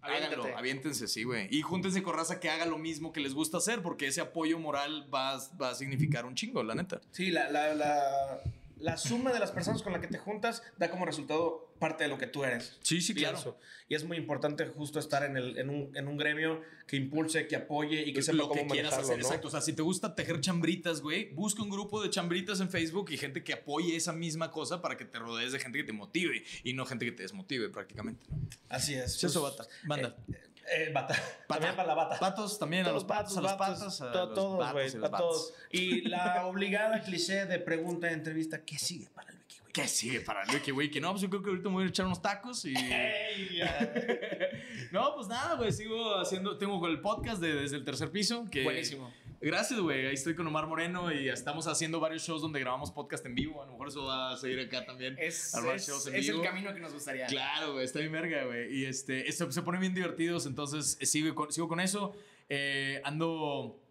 S2: Aviéntate.
S6: háganlo, aviéntense, sí, güey. Y júntense con raza que haga lo mismo que les gusta hacer, porque ese apoyo moral va, a- va a significar un chingo, la neta.
S5: Sí, la, la, la, la suma de las personas con las que te juntas da como resultado parte de lo que tú eres.
S6: Sí, sí, claro.
S5: Y es muy importante justo estar en, el, en, un, en un gremio que impulse, que apoye y que sepa
S6: lo
S5: cómo
S6: que quieras hacer.
S5: ¿no?
S6: Exacto. O sea, si te gusta tejer chambritas, güey, busca un grupo de chambritas en Facebook y gente que apoye esa misma cosa para que te rodees de gente que te motive y no gente que te desmotive prácticamente.
S5: Así es.
S6: Eso,
S5: Pues,
S6: bata. Banda.
S5: Eh, bata.
S6: Pata.
S5: También para la bata.
S6: Patos también, a los patos, a los
S5: vatos,
S6: patos, a los
S5: todos, güey, a todos. Y la obligada cliché de pregunta de entrevista, ¿qué sigue para el Vicky, güey?
S6: ¿Qué sigue para el Wiki Wiki? No, pues yo creo que ahorita me voy a echar unos tacos y. no, pues nada, güey. Sigo haciendo. Tengo el podcast de, desde el tercer piso. Que,
S2: Buenísimo.
S6: Gracias, güey. Ahí estoy con Omar Moreno y estamos haciendo varios shows donde grabamos podcast en vivo. A lo mejor eso va a seguir acá también.
S2: Es, es-
S6: shows en
S2: es el camino que nos gustaría.
S6: Claro, güey, está bien verga, güey. Y este, esto se ponen bien divertidos, entonces eh, sigo con, sigo con eso. Eh, ando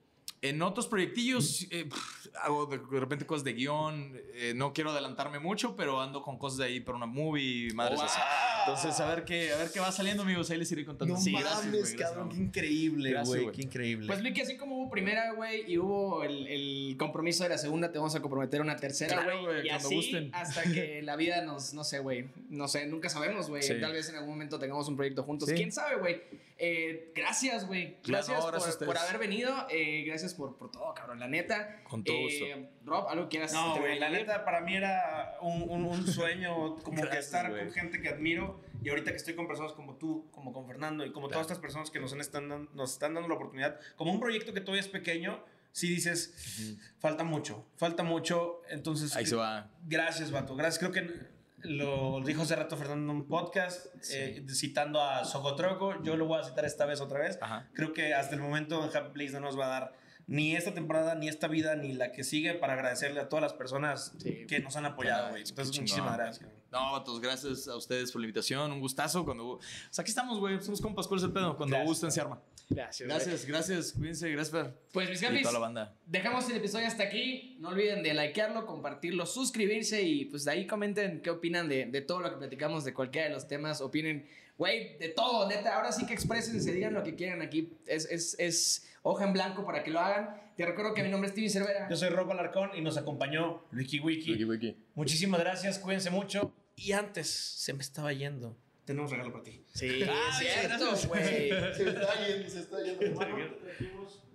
S6: en otros proyectillos, eh, pff, hago de, de repente cosas de guion. eh, no quiero adelantarme mucho, pero ando con cosas de ahí para una movie, madres así. Entonces, a ver qué, a ver qué va saliendo, amigos. Ahí les iré contando.
S5: No
S6: Sí,
S5: mames,
S6: gracias, güey,
S5: cabrón, qué increíble, güey, qué increíble.
S2: Pues Luiki, así como hubo primera, güey, y hubo el, el compromiso de la segunda, te vamos a comprometer a una tercera, güey.
S6: güey,
S2: Y
S6: cuando
S2: así
S6: gusten.
S2: hasta que la vida nos, no sé, güey, no sé, nunca sabemos, güey.
S6: Sí.
S2: Tal vez en algún momento tengamos un proyecto juntos.
S6: Sí.
S2: ¿Quién sabe, güey? Eh, gracias, güey. Gracias,
S6: no, gracias
S2: por, por haber venido. eh, gracias por, por todo, cabrón, la neta.
S6: Con todo
S2: Eh,
S6: gusto.
S2: Rob, ¿algo que quieras
S5: No, güey, la neta para mí era un, un- un sueño como que
S6: Gracias,
S5: estar
S6: güey.
S5: con gente que admiro y ahorita que estoy con personas como tú, como con Fernando y como
S6: Claro.
S5: todas estas personas que nos, han- están, nos están dando la oportunidad, como un proyecto que todavía es pequeño, sí dices, falta mucho, falta mucho, entonces...
S6: Ahí se va.
S5: Gracias, vato, gracias, creo que lo dijo hace rato Fernando en un podcast, eh, citando a Socotroco, yo lo voy a citar esta vez otra vez,
S6: Ajá.
S5: creo que hasta el momento Happy Place no nos va a dar ni esta temporada, ni esta vida, ni la que sigue para agradecerle a todas las personas
S2: Sí.
S5: que nos han apoyado, güey. Entonces, muchísimas gracias.
S6: No, vatos, gracias a ustedes por la invitación. Un gustazo. Cuando... O sea, aquí estamos, güey. Somos compas. ¿Cuál es el pedo? Cuando
S5: Gracias,
S6: gusten, se arma.
S2: Gracias.
S6: Gracias, gracias. Cuídense. Gracias, Fer.
S2: Pues mis capis,
S6: toda la banda.
S2: dejamos el episodio hasta aquí. No olviden de likearlo, compartirlo, suscribirse y pues de ahí comenten qué opinan de, de todo lo que platicamos, de cualquiera de los temas. Opinen, güey, de todo, neta. Ahora sí que expresense, digan lo que quieran aquí. Es, es, es hoja en blanco para que lo hagan. Te recuerdo que mi nombre es Steven Cervera.
S5: Yo soy Rob Alarcón y nos acompañó Wiki Wiki. Muchísimas gracias, cuídense mucho. Y antes, se me estaba yendo. Tenemos regalo para ti.
S2: Sí, es cierto, güey.
S5: Se está yendo, se está yendo. hermano.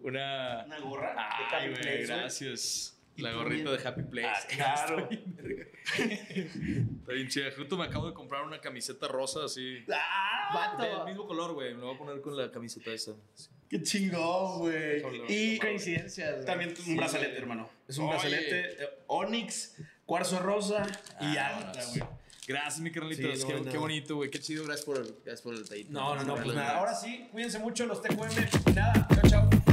S6: Una.
S5: Una gorra de
S6: Ay,
S5: Happy
S6: güey,
S5: Place, güey.
S6: gracias.
S5: Y
S6: La gorrita
S5: bien.
S6: de Happy Place.
S5: Ah, claro.
S6: Está bien chida. Justo me acabo de comprar una camiseta rosa así.
S5: ¡Ah!
S6: Del mismo color, güey. Me lo voy a poner con la camiseta esa.
S5: ¡Qué chingón, güey! Y
S2: Coincidencias. güey.
S5: también un brazalete, hermano. Es un
S6: Oye.
S5: brazalete eh, Onyx, cuarzo rosa y
S6: Ah,
S5: alta,
S6: vámonos.
S5: güey.
S6: Gracias, mi carnalitos.
S5: Sí,
S6: qué,
S5: no.
S6: qué bonito, güey. Qué chido. Gracias por el, gracias por el detallito.
S5: No, no, no, pues nada. Ahora sí, cuídense mucho los TQM. Y nada, chao, chao.